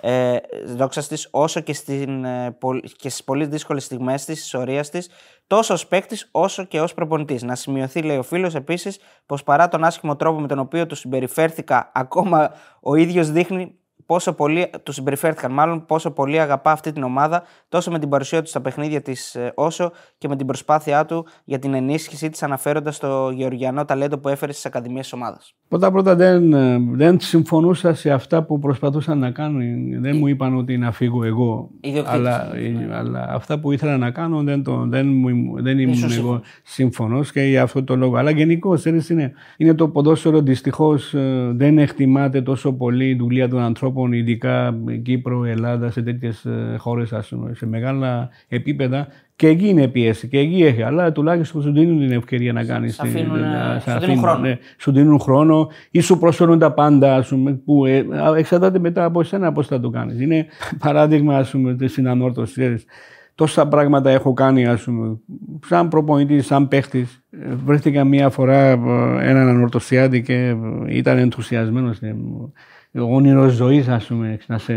ε, δόξα της, όσο και, στην, ε, πολ- και στις πολύ δύσκολες στιγμές της, της ορίας της, τόσο ως παίκτης όσο και ως προπονητής. Να σημειωθεί, λέει ο φίλος, επίσης, πως παρά τον άσχημο τρόπο με τον οποίο του συμπεριφέρθηκα, ακόμα ο ίδιος δείχνει πόσο πολύ του συμπεριφέρθηκαν, μάλλον πόσο πολύ αγαπά αυτή την ομάδα, τόσο με την παρουσία του στα παιχνίδια της, όσο και με την προσπάθειά του για την ενίσχυσή της, αναφέροντας το γεωργιανό ταλέντο που έφερε στις ακαδημίες της ομάδας. Πρώτα πρώτα δεν, ε, δεν συμφωνούσα σε αυτά που προσπαθούσαν να κάνουν. Δεν μου είπαν ότι να φύγω εγώ. Ιδιοκτήτης. Αλλά, ε, αλλά αυτά που ήθελα να κάνω δεν, το, δεν, μου, δεν ήμουν Ήσουν εγώ σύμφωνος και για αυτό το λόγο. Αλλά γενικώς είναι, είναι το ποδόσφαιρο δυστυχώς δεν εκτιμάται τόσο πολύ η δουλεία των ανθρώπων, ειδικά Κύπρο, Ελλάδα, σε τέτοιες χώρες, σε μεγάλα επίπεδα. Και εκεί είναι πίεση και εκεί έχει. Αλλά τουλάχιστον σου δίνουν την ευκαιρία να κάνεις. Σ' αφήνουν, ε, σου δίνουν χρόνο. Ναι, σου δίνουν χρόνο ή σου προσφέρουν τα πάντα, ας πούμε, που ε, εξαρτάται μετά από εσένα πώς θα το κάνεις. Είναι παράδειγμα, ας πούμε, της συνανόρθωσης. ξέρεις. Τόσα πράγματα έχω κάνει, ας πούμε, σαν προπονητής, σαν παίχτης. Ε, Βρέθηκα μία φορά ε, έναν ανορθωσιάτη και ε, ήταν ενθουσιασμένος. Ε, Όνειρο ζωής, ας πούμε, να σε,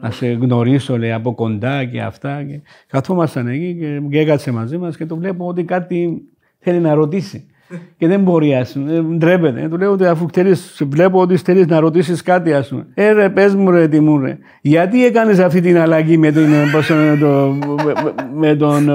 να σε γνωρίσω λέει, από κοντά και αυτά. Και καθόμασταν εκεί και, και έκατσε μαζί μας και το βλέπω ότι κάτι θέλει να ρωτήσει. (laughs) Και δεν μπορεί, ας πούμε, ε, ντρέπεται. Ε, Του λέω ότι αφού θέλεις, βλέπω ότι θέλεις να ρωτήσεις κάτι, ας πούμε. Ε, ρε, πες μου, ρε, τι μου, ρε. Γιατί έκανες αυτή την αλλαγή με, την, ε, πώς είναι το, με, με τον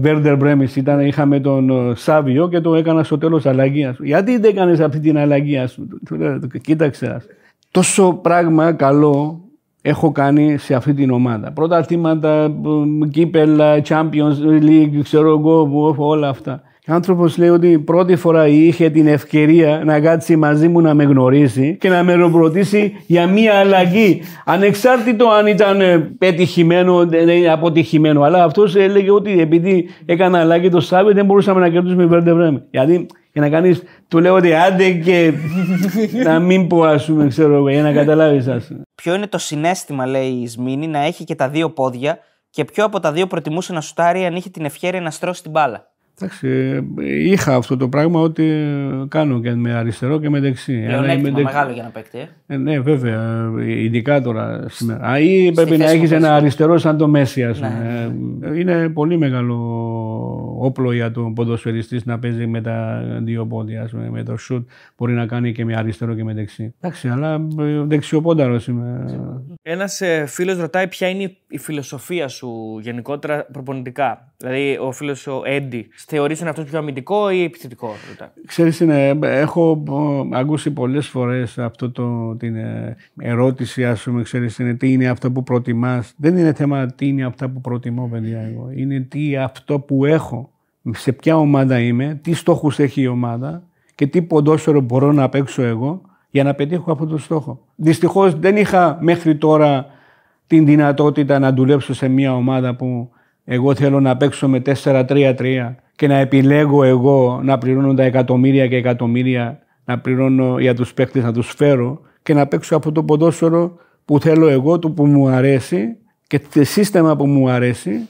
Βέρντερ Μπρέμι; Είχαμε τον ε, Σάβιο και το έκανα στο τέλος αλλαγή. ας πούμε. Γιατί δεν έκανες αυτή την αλλαγή, α πούμε. Του λέω, κοίταξε. ας. Τόσο πράγμα καλό έχω κάνει σε αυτή την ομάδα. Πρωταθλήματα, μ, κύπελα, Champions League, ξέρω εγώ, που- όλα αυτά. Ο άνθρωπος λέει ότι πρώτη φορά είχε την ευκαιρία να κάτσει μαζί μου να με γνωρίσει και να με ρωτήσει για μία αλλαγή. Ανεξάρτητο αν ήταν ε, πετυχημένο ή αποτυχημένο. Αλλά αυτός έλεγε ότι επειδή έκανα αλλαγή το Σάββατο δεν μπορούσαμε να κερδίσουμε η Βέρντε Βρέμι. Γιατί για να κάνεις, του λέω ότι άντε και να μην πω, ας πούμε, ξέρω εγώ, για να καταλάβεις, ας πούμε. Ποιο είναι το συνέστημα, λέει η Σμήνη, να έχει και τα δύο πόδια και ποιο από τα δύο προτιμούσε να σουτάρει αν είχε την ευχαίρεια να στρώσει την μπάλα; Εντάξει, ε, είχα αυτό το πράγμα ότι ε, κάνω και με αριστερό και με δεξί. Αλλά με Πλεονέκτημα δεξί- μεγάλο για να παίκτη. Ε. Ε, ναι, βέβαια. ε, Ειδικά τώρα σήμερα. Α, ή πρέπει να θέση έχεις που ένα παίζεις. αριστερό σαν το Μέση, ας Ναι. πούμε. Ε, Είναι πολύ μεγάλο όπλο για τον ποδοσφαιριστής να παίζει με τα δύο πόδια. Ας πούμε. Με το σουτ μπορεί να κάνει και με αριστερό και με δεξί. Εντάξει, αλλά ε, δεξιοπόνταρος είμαι. Ένας φίλος ρωτάει ποια είναι η φιλοσοφία σου γενικότερα προπονητικά. Δηλαδή, ο φίλος ο Έντι, θεωρείς τον αυτό πιο αμυντικό ή επιθετικό, ρωτάει. Ξέρεις, είναι, έχω ε, ακούσει πολλές φορές αυτό το, την ε, ερώτηση, ας πούμε, ξέρεις, είναι τι είναι αυτό που προτιμάς. Δεν είναι θέμα τι είναι αυτά που προτιμώ, παιδιά, εγώ. Είναι τι αυτό που έχω σε ποια ομάδα είμαι, τι στόχους έχει η ομάδα και τι ποδόσφαιρο μπορώ να παίξω εγώ για να πετύχω αυτό το στόχο. Δυστυχώς δεν είχα μέχρι τώρα την δυνατότητα να δουλέψω σε μια ομάδα που εγώ θέλω να παίξω με 4-3-3 και να επιλέγω εγώ να πληρώνω τα εκατομμύρια και εκατομμύρια να πληρώνω για τους παίκτες να τους φέρω και να παίξω αυτό το ποδόσφαιρο που θέλω εγώ, το που μου αρέσει και το σύστημα που μου αρέσει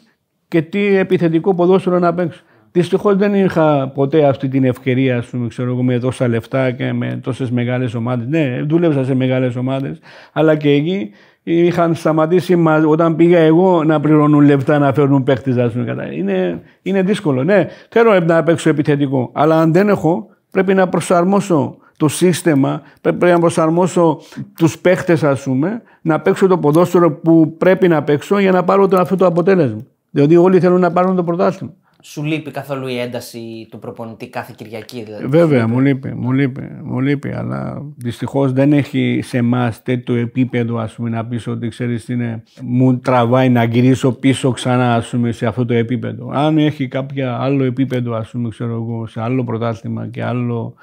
και τι επιθετικό ποδόσφαιρο να παίξω. Δυστυχώς δεν είχα ποτέ αυτή την ευκαιρία, πούμε, ξέρω εγώ, με τόσα λεφτά και με τόσες μεγάλες ομάδες. Ναι, δούλεψα σε μεγάλες ομάδες, αλλά και εκεί είχαν σταματήσει όταν πήγα εγώ να πληρώνουν λεφτά να φέρνουν παίχτε. Είναι, είναι δύσκολο. Ναι, θέλω να παίξω επιθετικό. Αλλά αν δεν έχω, πρέπει να προσαρμόσω το σύστημα, πρέπει να προσαρμόσω τους παίχτε, ας πούμε, να παίξω το ποδόσφαιρο που πρέπει να παίξω για να πάρω αυτό το αποτέλεσμα. Διότι όλοι θέλουν να πάρουν το πρωτάθλημα. Σου λείπει καθόλου η ένταση του προπονητή κάθε Κυριακή, δηλαδή; Βέβαια, μου λείπει, μου λείπει, μου λείπει, αλλά δυστυχώς δεν έχει σε εμάς τέτοιο επίπεδο ας πούμε, να πεις ότι ξέρεις είναι, μου τραβάει να γυρίσω πίσω ξανά ας πούμε, σε αυτό το επίπεδο. Αν έχει κάποια άλλο επίπεδο, ας πούμε, ξέρω εγώ, σε άλλο πρωτάθλημα και άλλο,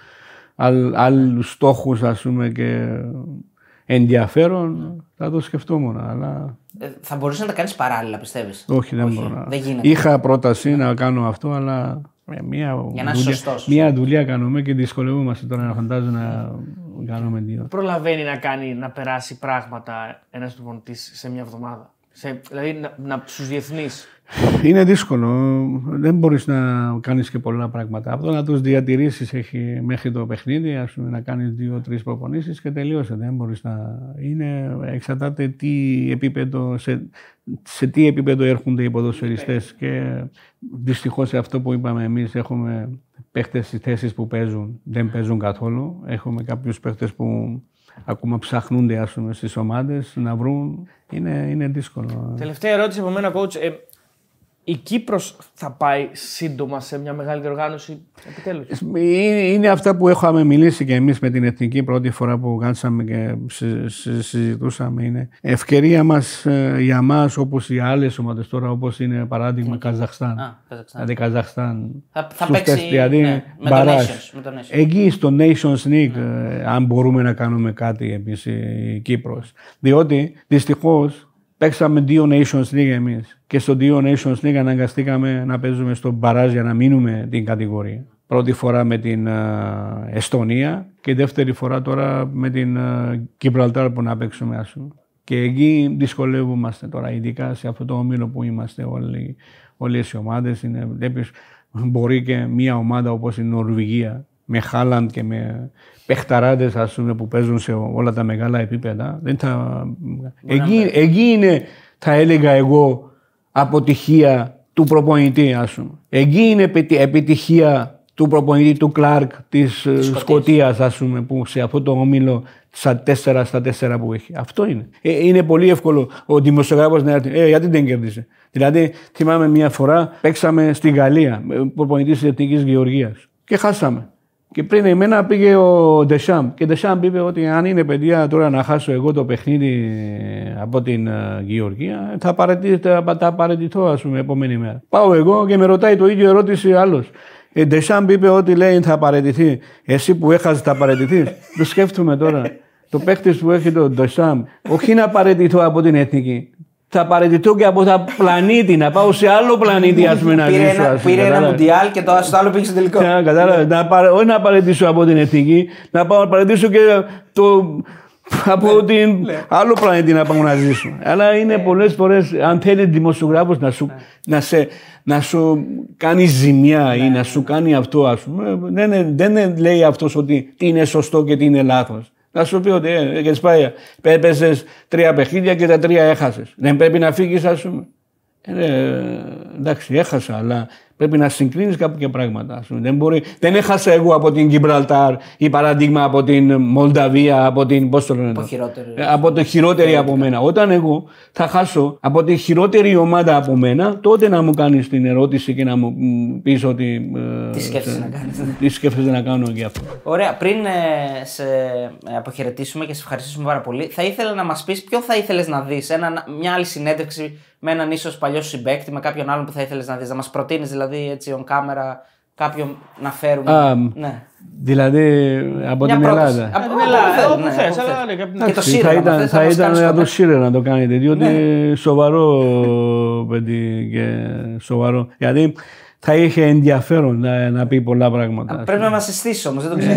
άλλ, άλλους στόχους ας πούμε και ενδιαφέρον θα το σκεφτόμουν. Αλλά... Ε, θα μπορούσες να τα κάνεις παράλληλα, πιστεύεις; Όχι, δεν μπορώ. Δεν γίνεται. Είχα πρόταση να κάνω αυτό, αλλά ε, μία, Για να δουλειά, σωστός. μία δουλειά κάνουμε και δυσκολεύομαστε τώρα να φαντάζω να κάνουμε δύο. Προλαβαίνει να κάνει να περάσει πράγματα ένας προπονητής σε μια εβδομάδα. Σε, δηλαδή να, να, στους διεθνείς. Είναι δύσκολο. Δεν μπορείς να κάνεις και πολλά πράγματα. Αυτό να τους διατηρήσεις έχει μέχρι το παιχνίδι, ας πούμε, να κάνεις δύο-τρεις προπονήσεις και τελείωσε. Δεν μπορείς να. Είναι, εξαρτάται τι επίπεδο, σε, σε τι επίπεδο έρχονται οι ποδοσφαιριστές. Και δυστυχώς σε αυτό που είπαμε εμείς, έχουμε παίχτες στις θέσεις που παίζουν, δεν παίζουν καθόλου. Έχουμε κάποιους παίχτες που ακόμα ψαχνούνται ας πούμε, στις ομάδες να βρουν. Είναι, είναι δύσκολο. Τελευταία ερώτηση από μένα, coach. Ε, η Κύπρος θα πάει σύντομα σε μια μεγάλη διοργάνωση επιτέλους; Είναι, είναι αυτά που έχουμε μιλήσει και εμείς με την Εθνική πρώτη φορά που κάτσαμε και συ- συ- συζητούσαμε. Είναι ευκαιρία μας ε, για μας όπως οι άλλες ομάδες τώρα όπως είναι παράδειγμα Καζαχστάν. Α, Καζακστάν. Δηλαδή Καζαχστάν. Θα, θα στους παίξει τεστ, δηλαδή ναι, με, το μπαράζ. Nations, με το Nations. Εκεί στο Nations League, ε, αν μπορούμε να κάνουμε κάτι εμείς η Κύπρος. Διότι δυστυχώς παίξαμε δύο Nations League εμείς και στο δύο Nations League αναγκαστήκαμε να παίζουμε στο μπαράζ για να μείνουμε την κατηγορία. Πρώτη φορά με την ε, Εστονία και δεύτερη φορά τώρα με την Κιμπραλτάρ που να παίξουμε ας πούμε. Και εκεί δυσκολεύομαστε τώρα, ειδικά σε αυτό το όμιλο που είμαστε όλοι, όλες οι ομάδες. Είναι, βλέπεις, μπορεί και μια ομάδα όπως η Νορβηγία με Χάλαντ και με παιχταράδες ας πούμε, που παίζουν σε όλα τα μεγάλα επίπεδα. Δεν θα... εκεί, εκεί είναι, θα έλεγα εγώ, αποτυχία του προπονητή, ας πούμε. Εκεί είναι επι- επιτυχία του προπονητή του Κλάρκ της ε, Σκοτίας, ας πούμε, που σε αυτό το όμιλο στα τέσσερα στα τέσσερα που έχει. Αυτό είναι. Ε, είναι πολύ εύκολο ο δημοσιογράφος να έρθει. Ε, γιατί δεν κέρδισε; Δηλαδή, θυμάμαι μια φορά παίξαμε στη Γαλλία, με προπονητής της Εθνικής Γεωργίας και χάσαμε. Και πριν εμένα πήγε ο Ντεσάμπ. Και Ντεσάμπ είπε ότι αν είναι παιδιά τώρα να χάσω εγώ το παιχνίδι από την ε, Γεωργία, θα, παραιτηθώ, θα, θα παραιτηθώ, ας πούμε, επόμενη μέρα. Πάω εγώ και με ρωτάει το ίδιο ερώτηση άλλος. Ε, Ντεσάμπ είπε ότι λέει θα παραιτηθεί. Εσύ που έχασε θα παραιτηθεί. το σκέφτομαι τώρα. το παίχτης που έχει το Ντεσάμπ, όχι να παραιτηθώ από την εθνική. Θα παραιτηθώ και από τα πλανήτη, να πάω σε άλλο πλανήτη, ας πούμε, να Πήρε ζήσω. ένα, ας πούμε, πήρε ένα κατάλαβες; μουντιάλ και το στο άλλο πήγε στο τελικό. Ναι, κατάλαβες; Να παρε- όχι να παραιτήσω από την εθνική, να πάω να παραιτήσω και το, από την άλλο πλανήτη να πάω να ζήσω. Αλλά είναι πολλές φορές, αν θέλει δημοσιογράφος να σου, να, σε, να σου κάνει ζημιά ή να σου κάνει αυτό, ας πούμε, δεν, είναι- δεν είναι- λέει αυτός ότι τι είναι σωστό και τι είναι λάθος. Να σου πει ότι ε, και σπάει, έπαιζε τρία παιχνίδια και τα τρία έχασες. Δεν πρέπει να φύγεις, ας πούμε. Ε, εντάξει, έχασα, αλλά πρέπει να συγκρίνεις κάποια πράγματα. ας πούμε. Δεν, μπορεί, δεν έχασα εγώ από την Γιμπραλτάρ ή παράδειγμα από την Μολδαβία, από την. Πώς το λένε, Από το- χειρότερη. Ε, από το χειρότερη από μένα. Όταν εγώ θα χάσω από τη χειρότερη ομάδα από μένα, τότε να μου κάνεις την ερώτηση και να μου πεις ότι. ε, Τι σκέφτεσαι να κάνεις. Τι σκέφτεσαι να κάνω για αυτό. Ωραία, πριν ε, σε ε, αποχαιρετήσουμε και σε ευχαριστήσουμε πάρα πολύ, θα ήθελα να μας πεις ποιο θα ήθελες να δεις, μια άλλη συνέντευξη με έναν ίσως παλιό σου συμπέκτη, με κάποιον άλλον που θα ήθελες να δεις, να μας προτείνεις δηλαδή δηλαδή έτσι on camera κάποιον να φέρουμε. Α, ναι. Δηλαδή από Μια την πρόταση. Ελλάδα. Από- Από όπου την Ελλάδα, θες, όπου ναι, θες, όπου αλλά θες. ναι, και από την Και το Εντάξει, Σίρε, θα άμα ήταν, θες, θα να μας ήταν κάνεις από το κοντά. Σίρε να το κάνετε, διότι Ναι. είναι σοβαρό παιδί και σοβαρό. Γιατί θα είχε ενδιαφέρον να, να πει πολλά πράγματα. Πρέπει να μα συστήσει όμως, δεν το ξέρω.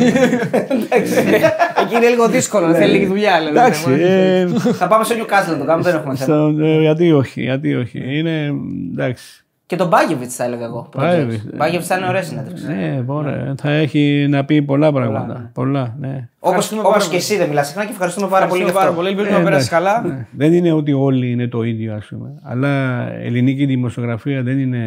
Εκεί είναι λίγο δύσκολο, θέλει λίγη δουλειά. δηλαδή. Εντάξει, ε, Θα πάμε στο Newcastle να το κάνουμε, δεν έχουμε θέμα. στο- ε, γιατί όχι, γιατί όχι. Είναι εντάξει. Και τον Μπάγεβιτ θα έλεγα εγώ. Μπάγεβιτς, ε. Μπάγεβιτ θα είναι ωραία συνέντευξη. Ναι, ωραία. Θα έχει να πει πολλά πράγματα. Πολλά, ναι. Ευχαριστούμε Όπως πάρα και πολύ. εσύ δεν μιλάς συχνά και ευχαριστούμε πάρα πολύ για πάρα αυτό. πολύ. Ελπίζουμε Ε, να περάσει εντάξει, καλά. ναι. Δεν είναι ότι όλοι είναι το ίδιο, ας πούμε. Αλλά ελληνική δημοσιογραφία δεν είναι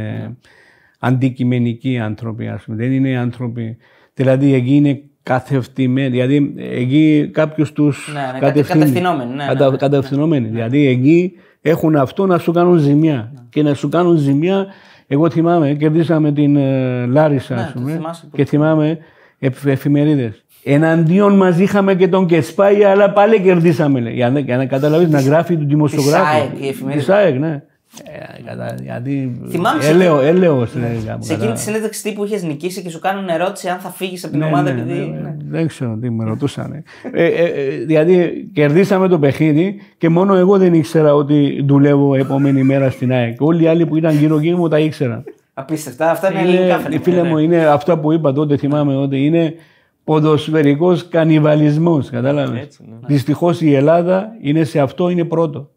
αντικειμενικοί άνθρωποι, ας πούμε. Δεν είναι άνθρωποι. Δηλαδή εκεί είναι καθευτημένοι. Δηλαδή εκεί κάποιου τους Ναι, ναι, κατε- κατευθυνόμενοι, ναι, ναι, ναι. κατευθυνόμενοι. Δηλαδή εκεί έχουν αυτό να σου κάνουν ζημιά. Και να σου κάνουν ζημιά. Εγώ θυμάμαι, κερδίσαμε την ε, Λάρισα, Ναι, ας το πούμε, θυμάσαι που- και θυμάμαι εφημερίδες. Εναντίον μας είχαμε και τον Κεσπάη, αλλά πάλι κερδίσαμε. Λέει. Για, να- για να καταλάβεις να γράφει του δημοσιογράφου. ΑΕΚ, η εφημερίδα. Της ΑΕΚ, ναι. Ε, κατα- γιατί. Θυμάμαι σε έλεο, έλεος, λέει, κάπου, Σε εκείνη κατά- τη συνέντευξη τύπου είχες νικήσει και σου κάνουν ερώτηση αν θα φύγεις από την Ναι, ομάδα ναι, επειδή. ναι, ναι. Δεν ξέρω τι με ρωτούσαν. Ε, ε, ε, δηλαδή κερδίσαμε το παιχνίδι και μόνο εγώ δεν ήξερα ότι δουλεύω επόμενη μέρα στην ΑΕΚ. Όλοι οι άλλοι που ήταν γύρω-γύρω μου τα ήξεραν. Απίστευτα. Αυτά είναι ελληνικά Είναι, φαινόμενα. φίλε μου, είναι αυτά που είπα τότε, θυμάμαι ότι είναι ποδοσφαιρικός κανιβαλισμός, κατάλαβες; Έτσι, ναι. Δυστυχώς η Ελλάδα είναι σε αυτό, είναι πρώτο.